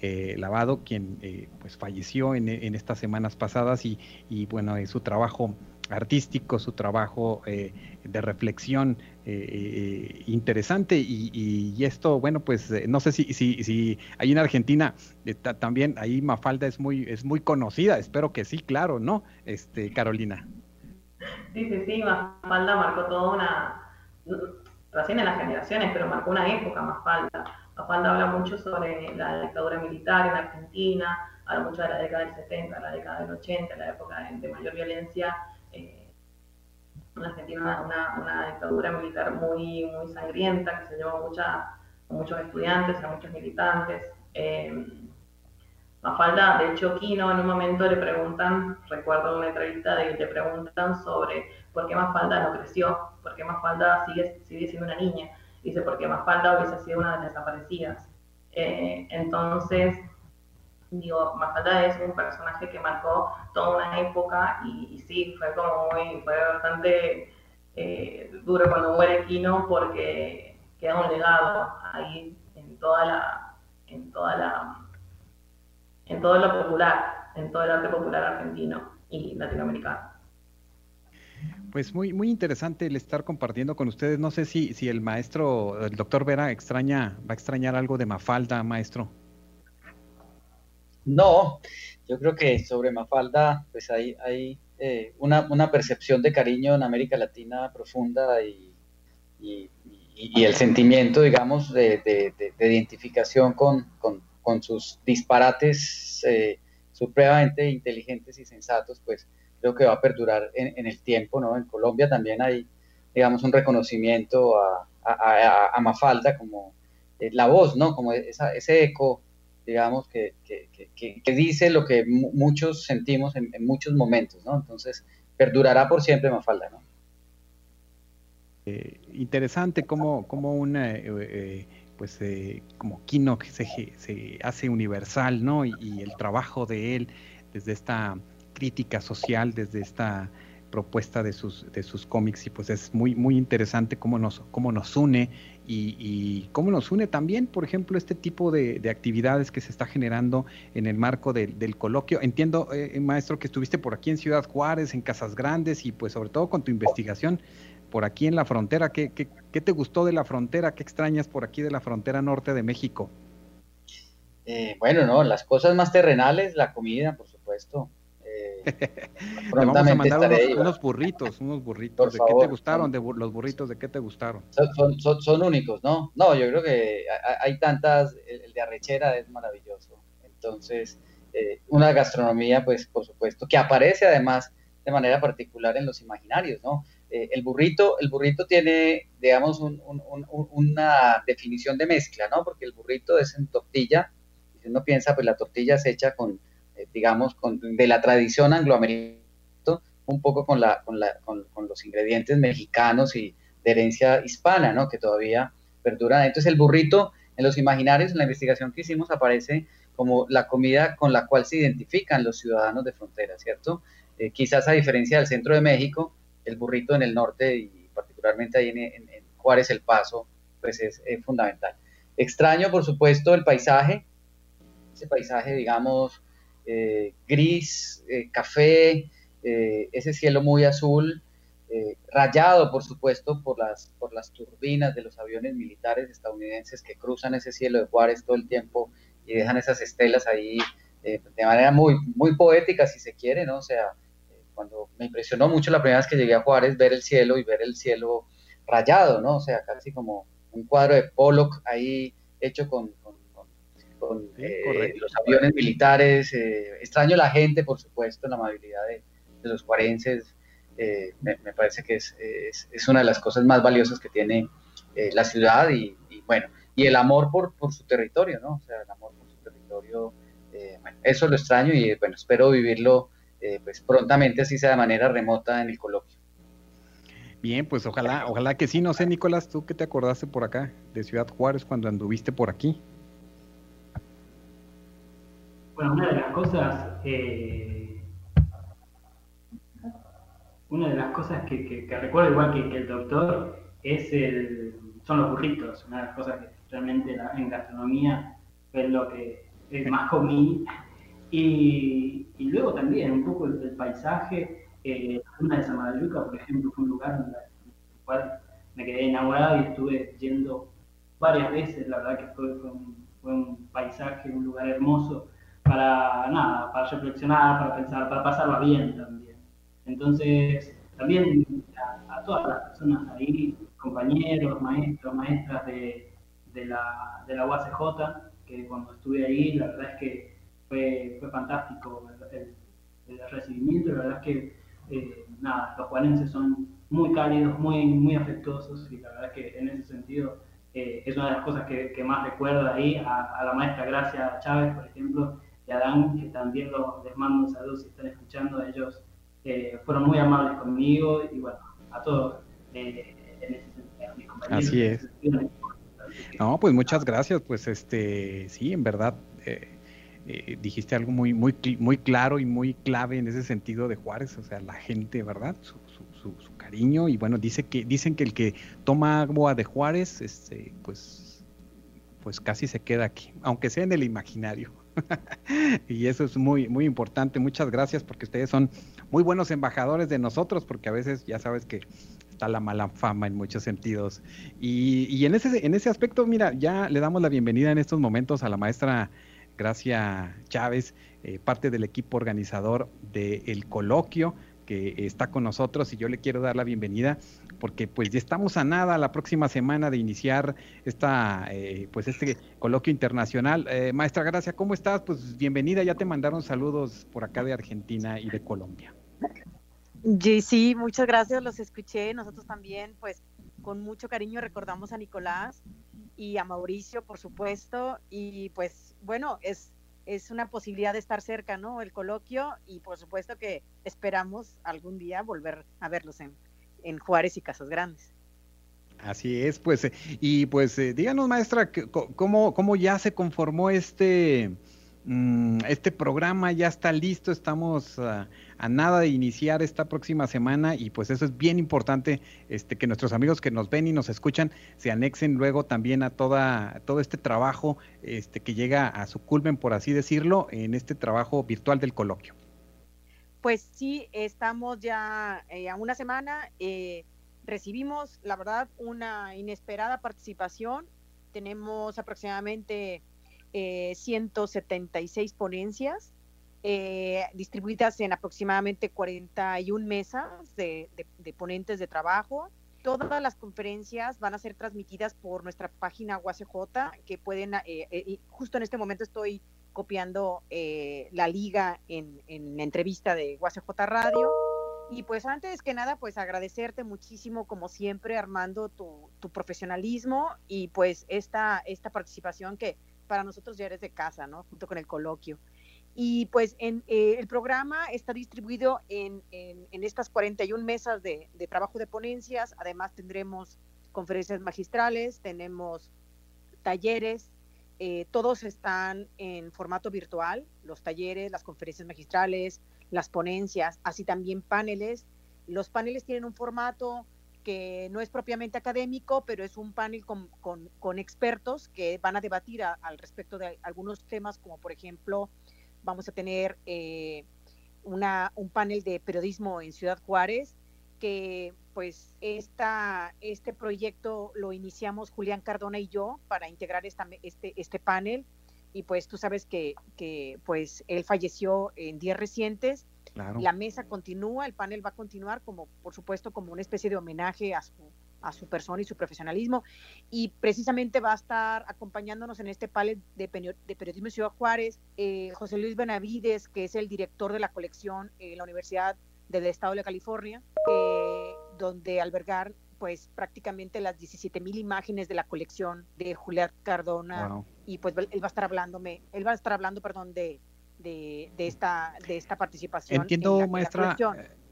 eh, Lavado, quien eh, pues falleció en, estas semanas pasadas, y, y bueno, su trabajo artístico, su trabajo eh, de reflexión eh, eh, interesante y, y, esto, bueno, pues no sé si, si, si ahí en Argentina también ahí Mafalda es muy, es muy conocida, espero que sí, claro, ¿no? Este, Carolina. Sí, sí, sí, Mafalda marcó toda una, recién en las generaciones, pero marcó una época Mafalda. Mafalda habla mucho sobre la dictadura militar en Argentina, habla mucho de la década del 70, la década del 80, la época de mayor violencia eh, en Argentina una, una, dictadura militar muy, muy sangrienta que se llevó mucha, a muchos estudiantes, a muchos militantes. Eh, Mafalda, de hecho, Kino en un momento le preguntan, recuerdo una entrevista de le preguntan sobre por qué Mafalda no creció, por qué Mafalda sigue, sigue siendo una niña. Dice, porque Mafalda hubiese sido una de las desaparecidas. Eh, entonces, digo, Mafalda es un personaje que marcó toda una época y, y sí, fue como muy, fue bastante eh, duro cuando muere Kino porque queda un legado ahí en toda la, en toda la, en todo lo popular, en todo el arte popular argentino y latinoamericano. Pues muy, muy interesante el estar compartiendo con ustedes. No sé si, si el maestro, el doctor Vera, extraña, va a extrañar algo de Mafalda, maestro. No, yo creo que sobre Mafalda, pues hay, hay eh, una, una, percepción de cariño en América Latina profunda y, y, el sentimiento, digamos, de, de, de identificación con, con, con, sus disparates eh, supremamente inteligentes y sensatos, pues creo que va a perdurar en, en, el tiempo, ¿no? En Colombia también hay, digamos, un reconocimiento a, a Mafalda como eh, la voz, ¿no? Como esa, ese eco digamos, que, que, que, que, dice lo que muchos sentimos en, en, muchos momentos, ¿no? Entonces, perdurará por siempre Mafalda, ¿no? Eh, interesante cómo, cómo una, eh, eh, pues, eh, como Kino se, se, hace universal, ¿no? Y, el trabajo de él desde esta crítica social, desde esta propuesta de sus, de sus cómics y pues es muy, muy interesante cómo nos, cómo nos une y, cómo nos une también, por ejemplo, este tipo de, de, actividades que se está generando en el marco de, del coloquio. Entiendo, eh, maestro, que estuviste por aquí en Ciudad Juárez, en Casas Grandes y pues sobre todo con tu investigación por aquí en la frontera. ¿Qué, qué, qué te gustó de la frontera? ¿Qué extrañas por aquí de la frontera norte de México? Eh, bueno, no, las cosas más terrenales, la comida, por supuesto. Le vamos a mandar unos, unos, burritos, unos burritos. ¿De favor, qué te gustaron? De los burritos, ¿de qué te gustaron? Son, son, son, únicos, ¿no? No, yo creo que hay tantas, el de arrechera es maravilloso. Entonces, eh, una gastronomía, pues, por supuesto, que aparece además de manera particular en los imaginarios, ¿no? Eh, el burrito, el burrito tiene, digamos, un, un, un, una definición de mezcla, ¿no? Porque el burrito es en tortilla, y si uno piensa, pues la tortilla se echa con digamos, con, de la tradición angloamericana, un poco con, la, con, la, con, los ingredientes mexicanos y de herencia hispana, ¿no? Que todavía perduran. Entonces el burrito en los imaginarios, en la investigación que hicimos, aparece como la comida con la cual se identifican los ciudadanos de frontera, ¿cierto? Eh, quizás a diferencia del centro de México, el burrito en el norte y particularmente ahí en Juárez el Paso, pues es, es fundamental. Extraño, por supuesto, el paisaje, ese paisaje, digamos, eh, gris, eh, café, eh, ese cielo muy azul, rayado por supuesto por las, por las turbinas de los aviones militares estadounidenses que cruzan ese cielo de Juárez todo el tiempo y dejan esas estelas ahí de manera muy, muy poética si se quiere, ¿no? O sea, cuando me impresionó mucho la primera vez que llegué a Juárez ver el cielo y ver el cielo rayado, ¿no? O sea, casi como un cuadro de Pollock ahí hecho con, con eh, los aviones militares. Eh, extraño la gente, por supuesto, la amabilidad de, de los cuarenses. Eh, me, me, parece que es, es, es, una de las cosas más valiosas que tiene la ciudad y, y, bueno, y el amor por, por, su territorio, ¿no? O sea, el amor por su territorio, bueno, eso lo extraño y bueno, espero vivirlo pues prontamente, así sea de manera remota en el coloquio. Bien, pues ojalá, ojalá que sí, no sé, Nicolás, tú qué te acordaste por acá de Ciudad Juárez cuando anduviste por aquí. Bueno, una de las cosas, eh, una de las cosas que, recuerdo igual que, el doctor es el, son los burritos, una de las cosas que realmente en gastronomía es lo que más comí. Y, y, luego también un poco el, paisaje, eh, la de Samalayuca, por ejemplo, fue un lugar en el cual me quedé enamorado y estuve yendo varias veces, la verdad que fue un paisaje, un lugar hermoso para nada, para reflexionar, para pensar, para pasarla bien también. Entonces, también a, todas las personas ahí, compañeros, maestros, maestras de, de, la, de la UACJ, que cuando estuve ahí, la verdad es que fue, fue fantástico el, recibimiento, la verdad es que, eh, nada, los juanenses son muy cálidos, muy, muy afectuosos, y la verdad es que en ese sentido eh, es una de las cosas que, que más recuerdo ahí, a la maestra Gracia Chávez, por ejemplo, y Adán, que también les mando un saludo si están escuchando, ellos eh, fueron muy amables conmigo y bueno, a todos eh, en ese sentido, mis compañeros. Así es. No, pues muchas gracias, pues este, sí, en verdad, eh, dijiste algo muy, muy, muy claro y muy clave en ese sentido de Juárez, o sea, la gente, ¿verdad? Su, su, su, cariño y bueno, dice que, dicen que el que toma agua de Juárez, este, pues, pues casi se queda aquí, aunque sea en el imaginario. y eso es muy, muy importante. Muchas gracias porque ustedes son muy buenos embajadores de nosotros, porque a veces ya sabes que está la mala fama en muchos sentidos. Y, en, ese, en ese aspecto, mira, ya le damos la bienvenida en estos momentos a la maestra Gracia Chávez, eh, parte del equipo organizador del coloquio que está con nosotros y yo le quiero dar la bienvenida porque pues ya estamos a nada la próxima semana de iniciar esta eh, pues este coloquio internacional. Eh, maestra Gracia, ¿cómo estás? Pues bienvenida, ya te mandaron saludos por acá de Argentina y de Colombia. Sí, muchas gracias, los escuché, nosotros también pues con mucho cariño recordamos a Nicolás y a Mauricio, por supuesto, y pues bueno, es es una posibilidad de estar cerca, ¿no? El coloquio y por supuesto que esperamos algún día volver a verlos en, en Juárez y Casas Grandes. Así es, pues, eh, y pues eh, díganos, maestra, ¿cómo, cómo ya se conformó este, este programa? Ya está listo, estamos a, nada de iniciar esta próxima semana y pues eso es bien importante, este, que nuestros amigos que nos ven y nos escuchan se anexen luego también a toda, todo este trabajo este, que llega a su culmen, por así decirlo, en este trabajo virtual del coloquio. Pues sí, estamos ya eh, a una semana. Eh, recibimos, la verdad, una inesperada participación. Tenemos aproximadamente 176 eh, ponencias distribuidas en aproximadamente 41 mesas de, ponentes de trabajo. Todas las conferencias van a ser transmitidas por nuestra página UACJ, que pueden, justo en este momento estoy copiando eh, la liga en, en, entrevista de UACJ Radio. Y pues antes que nada, pues agradecerte muchísimo, como siempre, Armando, tu, tu profesionalismo y pues esta, esta participación que para nosotros ya eres de casa, ¿no? Junto con el coloquio. Y pues en, eh, el programa está distribuido en, en, en estas 41 mesas de, trabajo de ponencias. Además tendremos conferencias magistrales, tenemos talleres, eh, todos están en formato virtual, los talleres, las conferencias magistrales, las ponencias, así también paneles. Los paneles tienen un formato que no es propiamente académico, pero es un panel con, con, expertos que van a debatir al respecto de algunos temas, como por ejemplo, vamos a tener eh, una, un panel de periodismo en Ciudad Juárez, que pues esta, este proyecto lo iniciamos Julián Cardona y yo para integrar este, este panel y pues tú sabes que, que pues él falleció en días recientes. La mesa continúa, el panel va a continuar como por supuesto como una especie de homenaje a su, a su persona y su profesionalismo. Y precisamente va a estar acompañándonos en este panel de, de periodismo de Ciudad Juárez eh, José Luis Benavides, que es el director de la colección en la Universidad del Estado de California. Eh, donde albergar pues prácticamente las 17 mil imágenes de la colección de Julián Cardona. Y pues él va a estar hablándome, él va a estar hablando, perdón, de, de, esta de esta participación. Entiendo, maestra,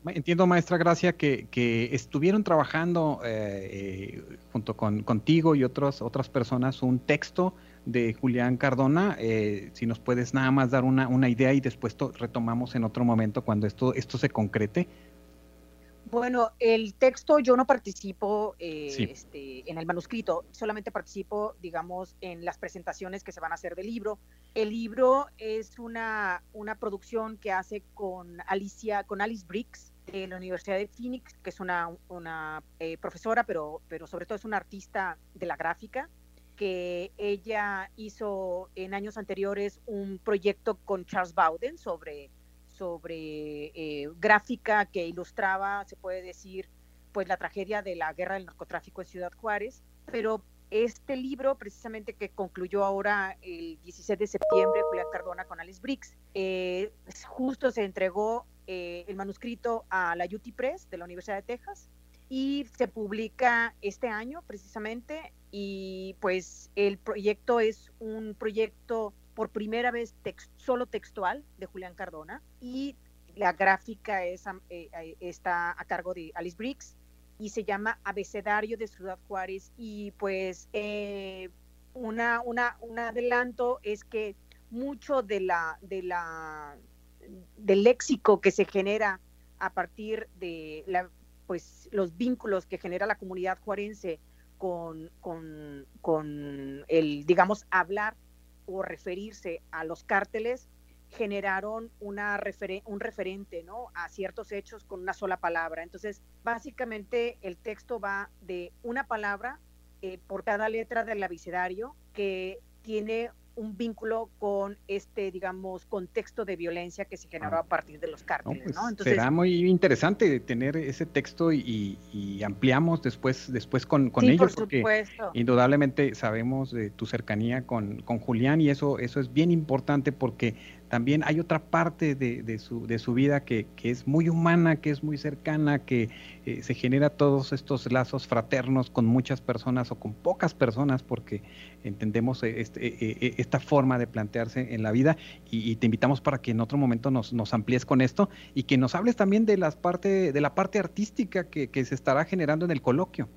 entiendo, maestra Gracia, que, que estuvieron trabajando eh, eh, junto con contigo y otros, otras personas un texto de Julián Cardona. Eh, si nos puedes nada más dar una, una idea y después retomamos en otro momento cuando esto, esto se concrete. Bueno, el texto yo no participo este, en el manuscrito, solamente participo, digamos, en las presentaciones que se van a hacer del libro. El libro es una, una producción que hace con Alicia, con Alice Briggs, de la Universidad de Phoenix, que es una, una eh, profesora, pero, pero sobre todo es una artista de la gráfica, que ella hizo en años anteriores un proyecto con Charles Bowden sobre, sobre eh, gráfica que ilustraba, se puede decir, pues la tragedia de la guerra del narcotráfico en Ciudad Juárez, pero este libro, precisamente que concluyó ahora el 16 de septiembre, Julián Cardona con Alice Briggs, eh, justo se entregó eh, el manuscrito a la UT Press de la Universidad de Texas y se publica este año precisamente y pues el proyecto es un proyecto por primera vez solo textual de Julián Cardona y la gráfica eh, eh, está a cargo de Alice Briggs y se llama Abecedario de Ciudad Juárez y pues una, una, un adelanto es que mucho de la, de la del léxico que se genera a partir de la, pues, los vínculos que genera la comunidad juarense con, con, con el, digamos, hablar o referirse a los cárteles, generaron una un referente ¿no? a ciertos hechos con una sola palabra. Entonces, básicamente el texto va de una palabra eh, por cada letra del abecedario que tiene un vínculo con este, digamos, contexto de violencia que se generó a partir de los cárteles, pues, Entonces, será muy interesante tener ese texto y, ampliamos después, después con, con ellos, porque indudablemente sabemos de tu cercanía con, con Julián y eso, eso es bien importante porque también hay otra parte de, su, de su, vida que, es muy humana, que es muy cercana, que eh, se genera todos estos lazos fraternos con muchas personas o con pocas personas, porque entendemos eh, este, eh, esta forma de plantearse en la vida y, te invitamos para que en otro momento nos, nos, amplíes con esto y que nos hables también de, las de la parte artística que, que se estará generando en el coloquio.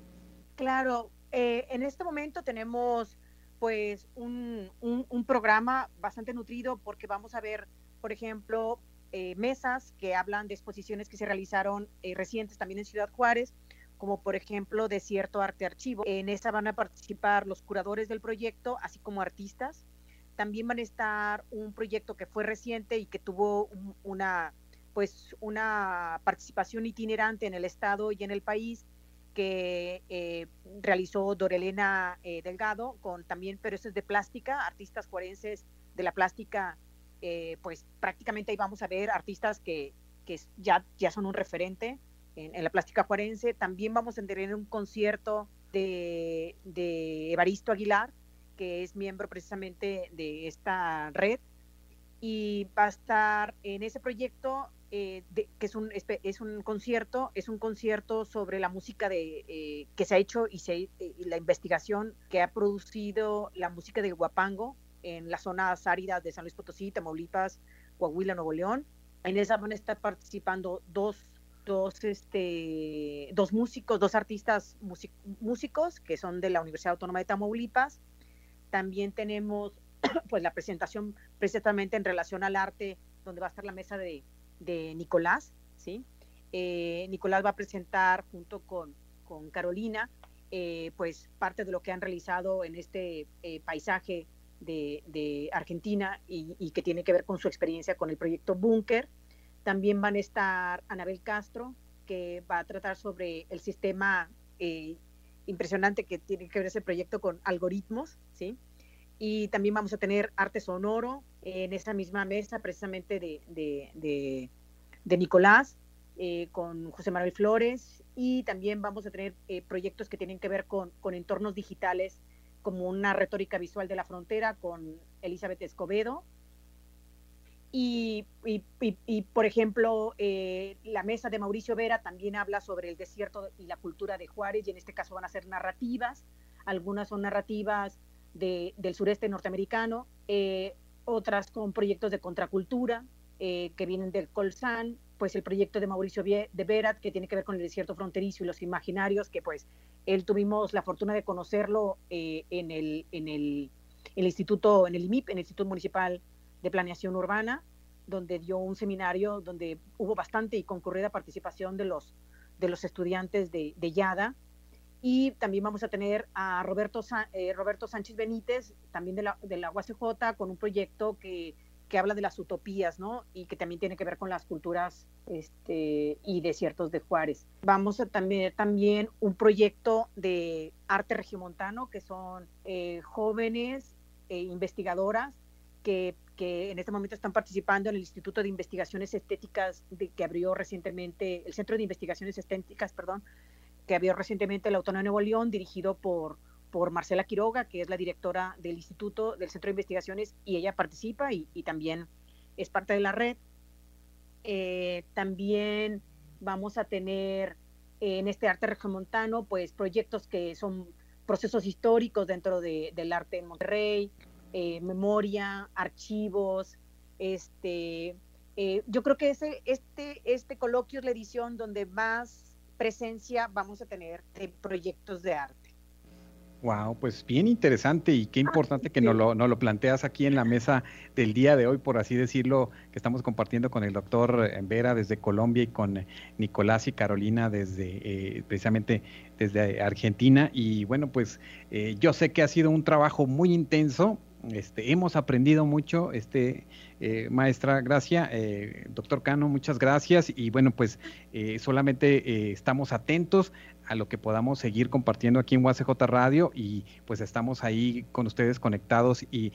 Claro, en este momento tenemos pues un, un, programa bastante nutrido porque vamos a ver, por ejemplo, eh, mesas que hablan de exposiciones que se realizaron eh, recientes también en Ciudad Juárez, como por ejemplo Desierto Arte Archivo. En esa van a participar los curadores del proyecto, así como artistas. También van a estar un proyecto que fue reciente y que tuvo una, pues, una participación itinerante en el estado y en el país, que eh, realizó Dorelena eh, Delgado, con también, pero eso es de plástica, artistas forenses de la plástica, eh, pues prácticamente ahí vamos a ver artistas que, que ya, ya son un referente en, la plástica forense. También vamos a tener un concierto de, de Evaristo Aguilar, que es miembro precisamente de esta red, y va a estar en ese proyecto eh, que es un, es un concierto, es un concierto sobre la música de, eh, que se ha hecho y, eh, la investigación que ha producido la música de Guapango en las zonas áridas de San Luis Potosí, Tamaulipas, Coahuila, Nuevo León. En esa van a participando dos, dos, este, dos músicos, dos artistas músicos que son de la Universidad Autónoma de Tamaulipas. También tenemos pues la presentación precisamente en relación al arte, donde va a estar la mesa de de Nicolás, ¿sí? Eh, Nicolás va a presentar junto con, con Carolina, eh, pues parte de lo que han realizado en este eh, paisaje de, de Argentina y, y, que tiene que ver con su experiencia con el proyecto Búnker. También van a estar Anabel Castro, que va a tratar sobre el sistema impresionante que tiene que ver ese proyecto con algoritmos, ¿sí? Y también vamos a tener arte sonoro en esa misma mesa, precisamente de, de, de, Nicolás, eh, con José Manuel Flores. Y también vamos a tener eh, proyectos que tienen que ver con, con, entornos digitales, como una retórica visual de la frontera con Elizabeth Escobedo. Y, y, y, por ejemplo, eh, la mesa de Mauricio Vera también habla sobre el desierto y la cultura de Juárez, y en este caso van a ser narrativas. Algunas son narrativas del sureste norteamericano, eh, otras con proyectos de contracultura eh, que vienen del Colsan pues el proyecto de Mauricio de Berat, que tiene que ver con el desierto fronterizo y los imaginarios, que pues él tuvimos la fortuna de conocerlo eh, en, el, en, el, instituto, en el IMIP, en el Instituto Municipal de Planeación Urbana, donde dio un seminario donde hubo bastante y concurrida participación de los, de los estudiantes de, de YADA. Y también vamos a tener a Roberto, eh, Roberto Sánchez Benítez, también de la, de la UACJ, con un proyecto que que habla de las utopías, ¿no? Y que también tiene que ver con las culturas este, y desiertos de Juárez. Vamos a tener también un proyecto de arte regiomontano, que son eh, jóvenes e investigadoras que, que, en este momento están participando en el Instituto de Investigaciones Estéticas que abrió recientemente, el Centro de Investigaciones Estéticas, perdón, que abrió recientemente la Autonomía de Nuevo León, dirigido por por Marcela Quiroga, que es la directora del Instituto del Centro de Investigaciones, y ella participa y, también es parte de la red. Eh, también vamos a tener en este arte regiomontano, pues proyectos que son procesos históricos dentro del arte en Monterrey, eh, memoria, archivos, este, eh, yo creo que ese, este, este coloquio es la edición donde más presencia vamos a tener de proyectos de arte. Wow, pues bien interesante y qué importante que nos lo, lo planteas aquí en la mesa del día de hoy, por así decirlo, que estamos compartiendo con el doctor Vera desde Colombia y con Nicolás y Carolina desde eh, precisamente desde Argentina. Y bueno, pues eh, yo sé que ha sido un trabajo muy intenso. Este, hemos aprendido mucho, este, eh, maestra Gracia, doctor Cano, muchas gracias. Y bueno, pues solamente estamos atentos a lo que podamos seguir compartiendo aquí en UACJ Radio y pues estamos ahí con ustedes conectados y,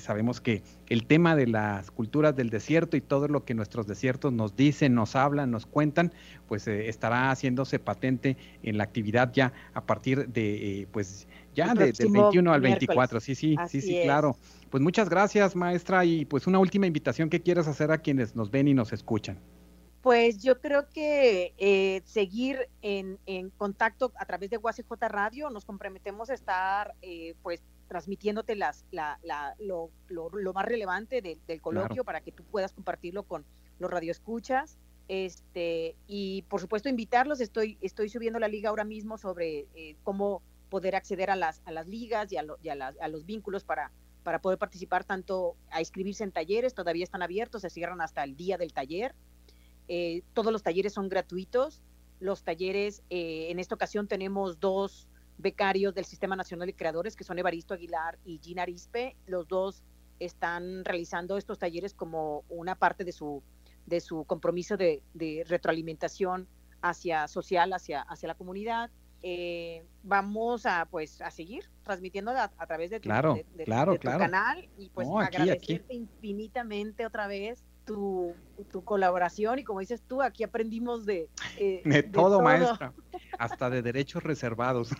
sabemos que el tema de las culturas del desierto y todo lo que nuestros desiertos nos dicen, nos hablan, nos cuentan, pues eh, estará haciéndose patente en la actividad ya a partir de eh, pues ya del 21 al 24. Sí, sí, sí, sí, claro. Pues muchas gracias, maestra, y pues una última invitación que quieras hacer a quienes nos ven y nos escuchan. Pues yo creo que eh, seguir en, contacto a través de UACJ Radio, nos comprometemos a estar eh, pues transmitiéndote las, lo, más relevante del coloquio para que tú puedas compartirlo con los radioescuchas. Este, y por supuesto invitarlos, estoy, estoy subiendo la liga ahora mismo sobre eh, cómo poder acceder a las, a las ligas y, a, a, los vínculos para, para poder participar tanto a inscribirse en talleres, todavía están abiertos, se cierran hasta el día del taller eh, todos los talleres son gratuitos. Los talleres, eh, en esta ocasión tenemos dos becarios del Sistema Nacional de Creadores, que son Evaristo Aguilar y Gina Arispe. Los dos están realizando estos talleres como una parte de su, de su compromiso de, retroalimentación hacia social, hacia, hacia la comunidad. Eh, vamos a pues a seguir transmitiendo a, través de tu, claro, claro, canal y pues agradecerte infinitamente otra vez tu, tu, colaboración y como dices tú, aquí aprendimos de... Eh, de, todo, maestra, hasta de derechos reservados.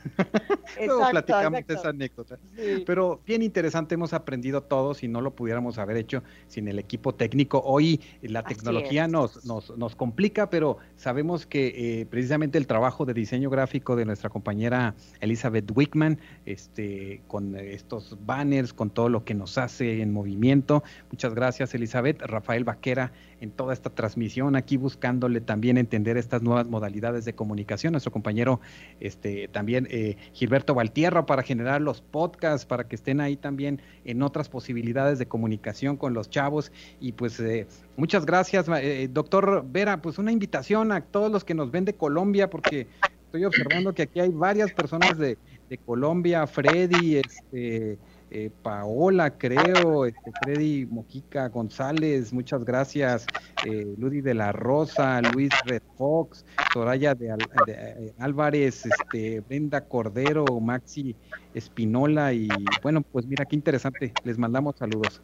Luego platicamos esa anécdota. Pero bien interesante, hemos aprendido todos y no lo pudiéramos haber hecho sin el equipo técnico. Hoy la tecnología nos, nos, nos, complica, pero sabemos que eh, precisamente el trabajo de diseño gráfico de nuestra compañera Elizabeth Wickman, este, con estos banners, con todo lo que nos hace en movimiento. Muchas gracias, Elizabeth. Rafael Vaquera en toda esta transmisión, aquí buscándole también entender estas nuevas modalidades de comunicación. Nuestro compañero este, también eh, Gilberto Valtierra para generar los podcasts, para que estén ahí también en otras posibilidades de comunicación con los chavos. Y pues eh, muchas gracias, eh, doctor Vera, pues una invitación a todos los que nos ven de Colombia, porque estoy observando que aquí hay varias personas de, de Colombia, Freddy, este eh, Paola, creo, este, Freddy Mojica González, muchas gracias, eh, Ludi de la Rosa, Luis Red Fox, Soraya de, eh, Álvarez, este, Brenda Cordero, Maxi Espinola y bueno, pues mira qué interesante, les mandamos saludos.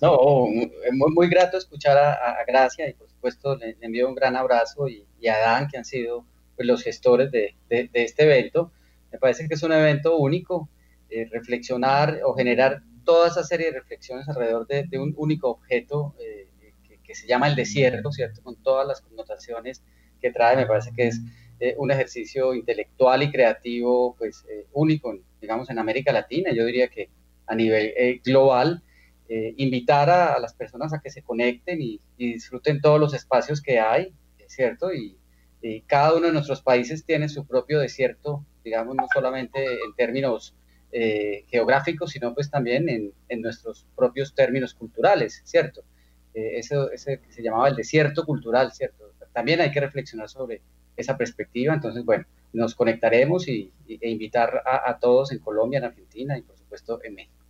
No, muy, muy grato escuchar a, Gracia y por supuesto le, envío un gran abrazo y, a Dan que han sido pues, los gestores de este evento. Me parece que es un evento único, eh, reflexionar o generar toda esa serie de reflexiones alrededor de, un único objeto eh, que, se llama el desierto, ¿cierto? Con todas las connotaciones que trae, me parece que es eh, un ejercicio intelectual y creativo, pues único, digamos, en América Latina, yo diría que a nivel global, invitar a, las personas a que se conecten y, disfruten todos los espacios que hay, ¿cierto? Y, cada uno de nuestros países tiene su propio desierto, digamos, no solamente en términos geográficos, sino pues también en, en, nuestros propios términos culturales, ¿cierto? eso, ese que se llamaba el desierto cultural, ¿cierto? También hay que reflexionar sobre esa perspectiva, entonces, bueno, nos conectaremos y, e invitar a, todos en Colombia, en Argentina y por supuesto en México.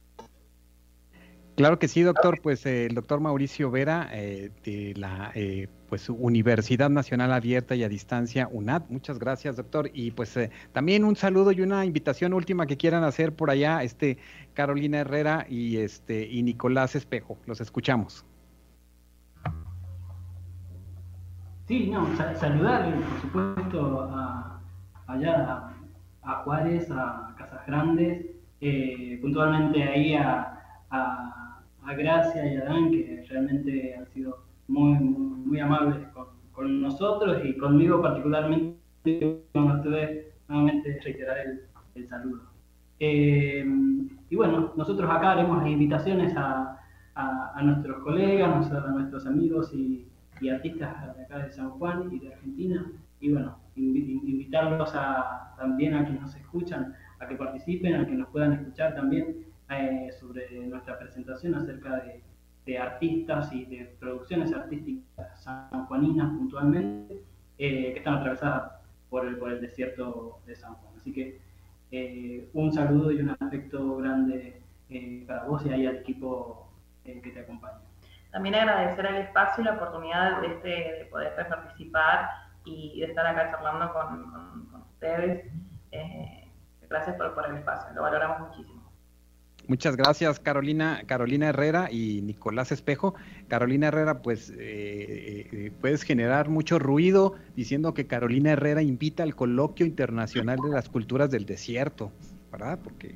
Claro que sí, doctor. Pues eh, el doctor Mauricio Vera eh, de la eh, pues Universidad Nacional Abierta y a Distancia UNAD. Muchas gracias, doctor. Y pues también un saludo y una invitación última que quieran hacer por allá, este Carolina Herrera y este y Nicolás Espejo. Los escuchamos. Sí, no, saludar, por supuesto, a, allá a, Juárez, a Casas Grandes, puntualmente ahí a, Gracia y a Dan, que realmente han sido muy, muy, amables con, nosotros y conmigo particularmente, con ustedes, nuevamente reiterar el, saludo. Eh, y bueno, nosotros acá haremos invitaciones a, nuestros colegas, a nuestros amigos y y artistas de acá de San Juan y de Argentina. Y bueno, invitarlos a, también a quienes nos escuchan a que participen, a que nos puedan escuchar también eh, sobre nuestra presentación acerca de, artistas y de producciones artísticas sanjuaninas puntualmente, eh, que están atravesadas por el, por el desierto de San Juan. Así que eh, un saludo y un afecto grande para vos y ahí al equipo que te acompaña. También agradecer el espacio y la oportunidad de, este, de poder participar y de estar acá charlando con, ustedes. Eh, gracias por, por el espacio, lo valoramos muchísimo. Muchas gracias, Carolina, Carolina Herrera y Nicolás Espejo. Carolina Herrera, pues eh, eh, puedes generar mucho ruido diciendo que Carolina Herrera invita al coloquio internacional de las culturas del desierto, ¿verdad? Porque,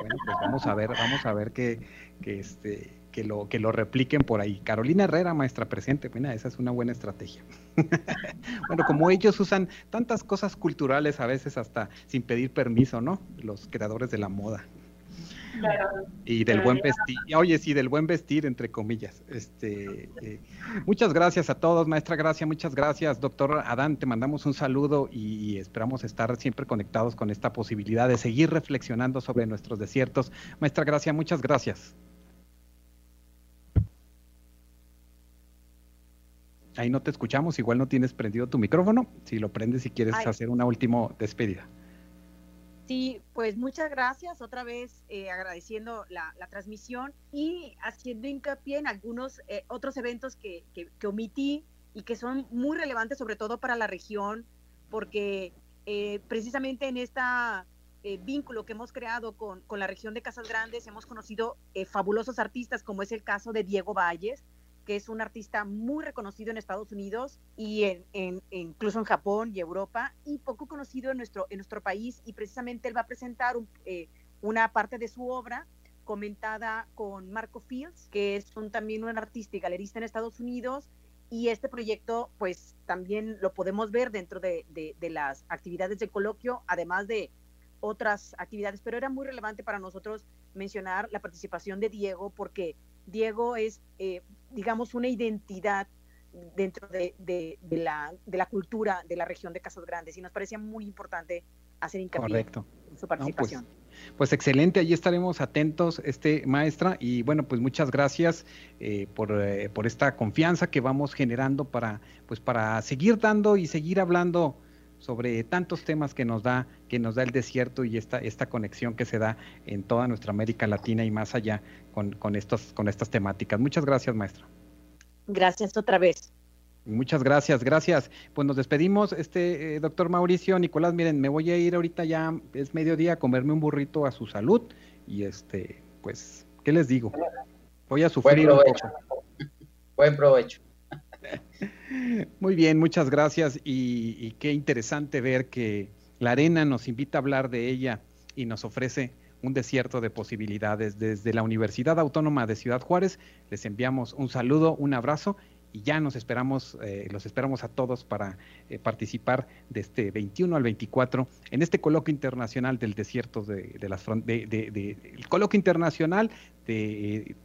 bueno, pues vamos a ver, vamos a ver que, que este, que lo, que lo repliquen por ahí. Carolina Herrera, maestra presente, bueno, esa es una buena estrategia. bueno, como ellos usan tantas cosas culturales a veces hasta sin pedir permiso, ¿no? Los creadores de la moda. Claro. Y del buen vestir, oye, sí, del buen vestir, entre comillas. Este, eh, muchas gracias a todos, maestra Gracia, muchas gracias, doctor Adán, te mandamos un saludo y esperamos estar siempre conectados con esta posibilidad de seguir reflexionando sobre nuestros desiertos. Maestra Gracia, muchas gracias. Ahí no te escuchamos, igual no tienes prendido tu micrófono. Si lo prendes, si quieres hacer una última despedida. Sí, pues muchas gracias otra vez eh, agradeciendo la, transmisión y haciendo hincapié en algunos eh, otros eventos que, omití y que son muy relevantes sobre todo para la región porque eh, precisamente en este vínculo que hemos creado con, con, la región de Casas Grandes hemos conocido fabulosos artistas como es el caso de Diego Valles, que es un artista muy reconocido en Estados Unidos y en, incluso en Japón y Europa, y poco conocido en nuestro, en nuestro país. Y precisamente él va a presentar eh, una parte de su obra comentada con Marco Fields, que es un, también un artista y galerista en Estados Unidos. Y este proyecto, pues también lo podemos ver dentro de, de las actividades de coloquio, además de otras actividades, pero era muy relevante para nosotros mencionar la participación de Diego porque Diego es, eh, digamos, una identidad dentro de, la, de, la, cultura de la región de Casas Grandes y nos parecía muy importante hacer hincapié en su pues, participación. pues, excelente, allí estaremos atentos, este maestra, y bueno, pues muchas gracias eh, por, eh, por, esta confianza que vamos generando para, pues para seguir dando y seguir hablando sobre tantos temas que nos da, que nos da el desierto y esta, esta conexión que se da en toda nuestra América Latina y más allá con, con, estos, con estas temáticas. Muchas gracias, maestra. Gracias otra vez. Muchas gracias, gracias. Pues nos despedimos, este eh, doctor Mauricio, Nicolás, miren, me voy a ir ahorita ya, es mediodía, a comerme un burrito a su salud y este, pues, ¿qué les digo? Voy a sufrir un poco. Buen provecho. Muy bien, muchas gracias y, qué interesante ver que la arena nos invita a hablar de ella y nos ofrece un desierto de posibilidades. Desde la Universidad Autónoma de Ciudad Juárez les enviamos un saludo, un abrazo y ya nos esperamos, eh, los esperamos a todos para eh, participar de este 21 al 24 en este coloquio internacional del desierto de, las de, el coloquio internacional de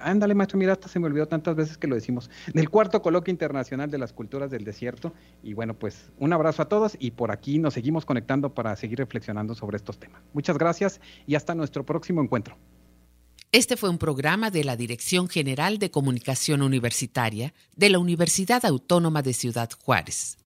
ándale maestro, mira, hasta se me olvidó tantas veces que lo decimos, del cuarto coloquio internacional de las culturas del desierto. Y bueno, pues un abrazo a todos y por aquí nos seguimos conectando para seguir reflexionando sobre estos temas. Muchas gracias y hasta nuestro próximo encuentro. Este fue un programa de la Dirección General de Comunicación Universitaria de la Universidad Autónoma de Ciudad Juárez.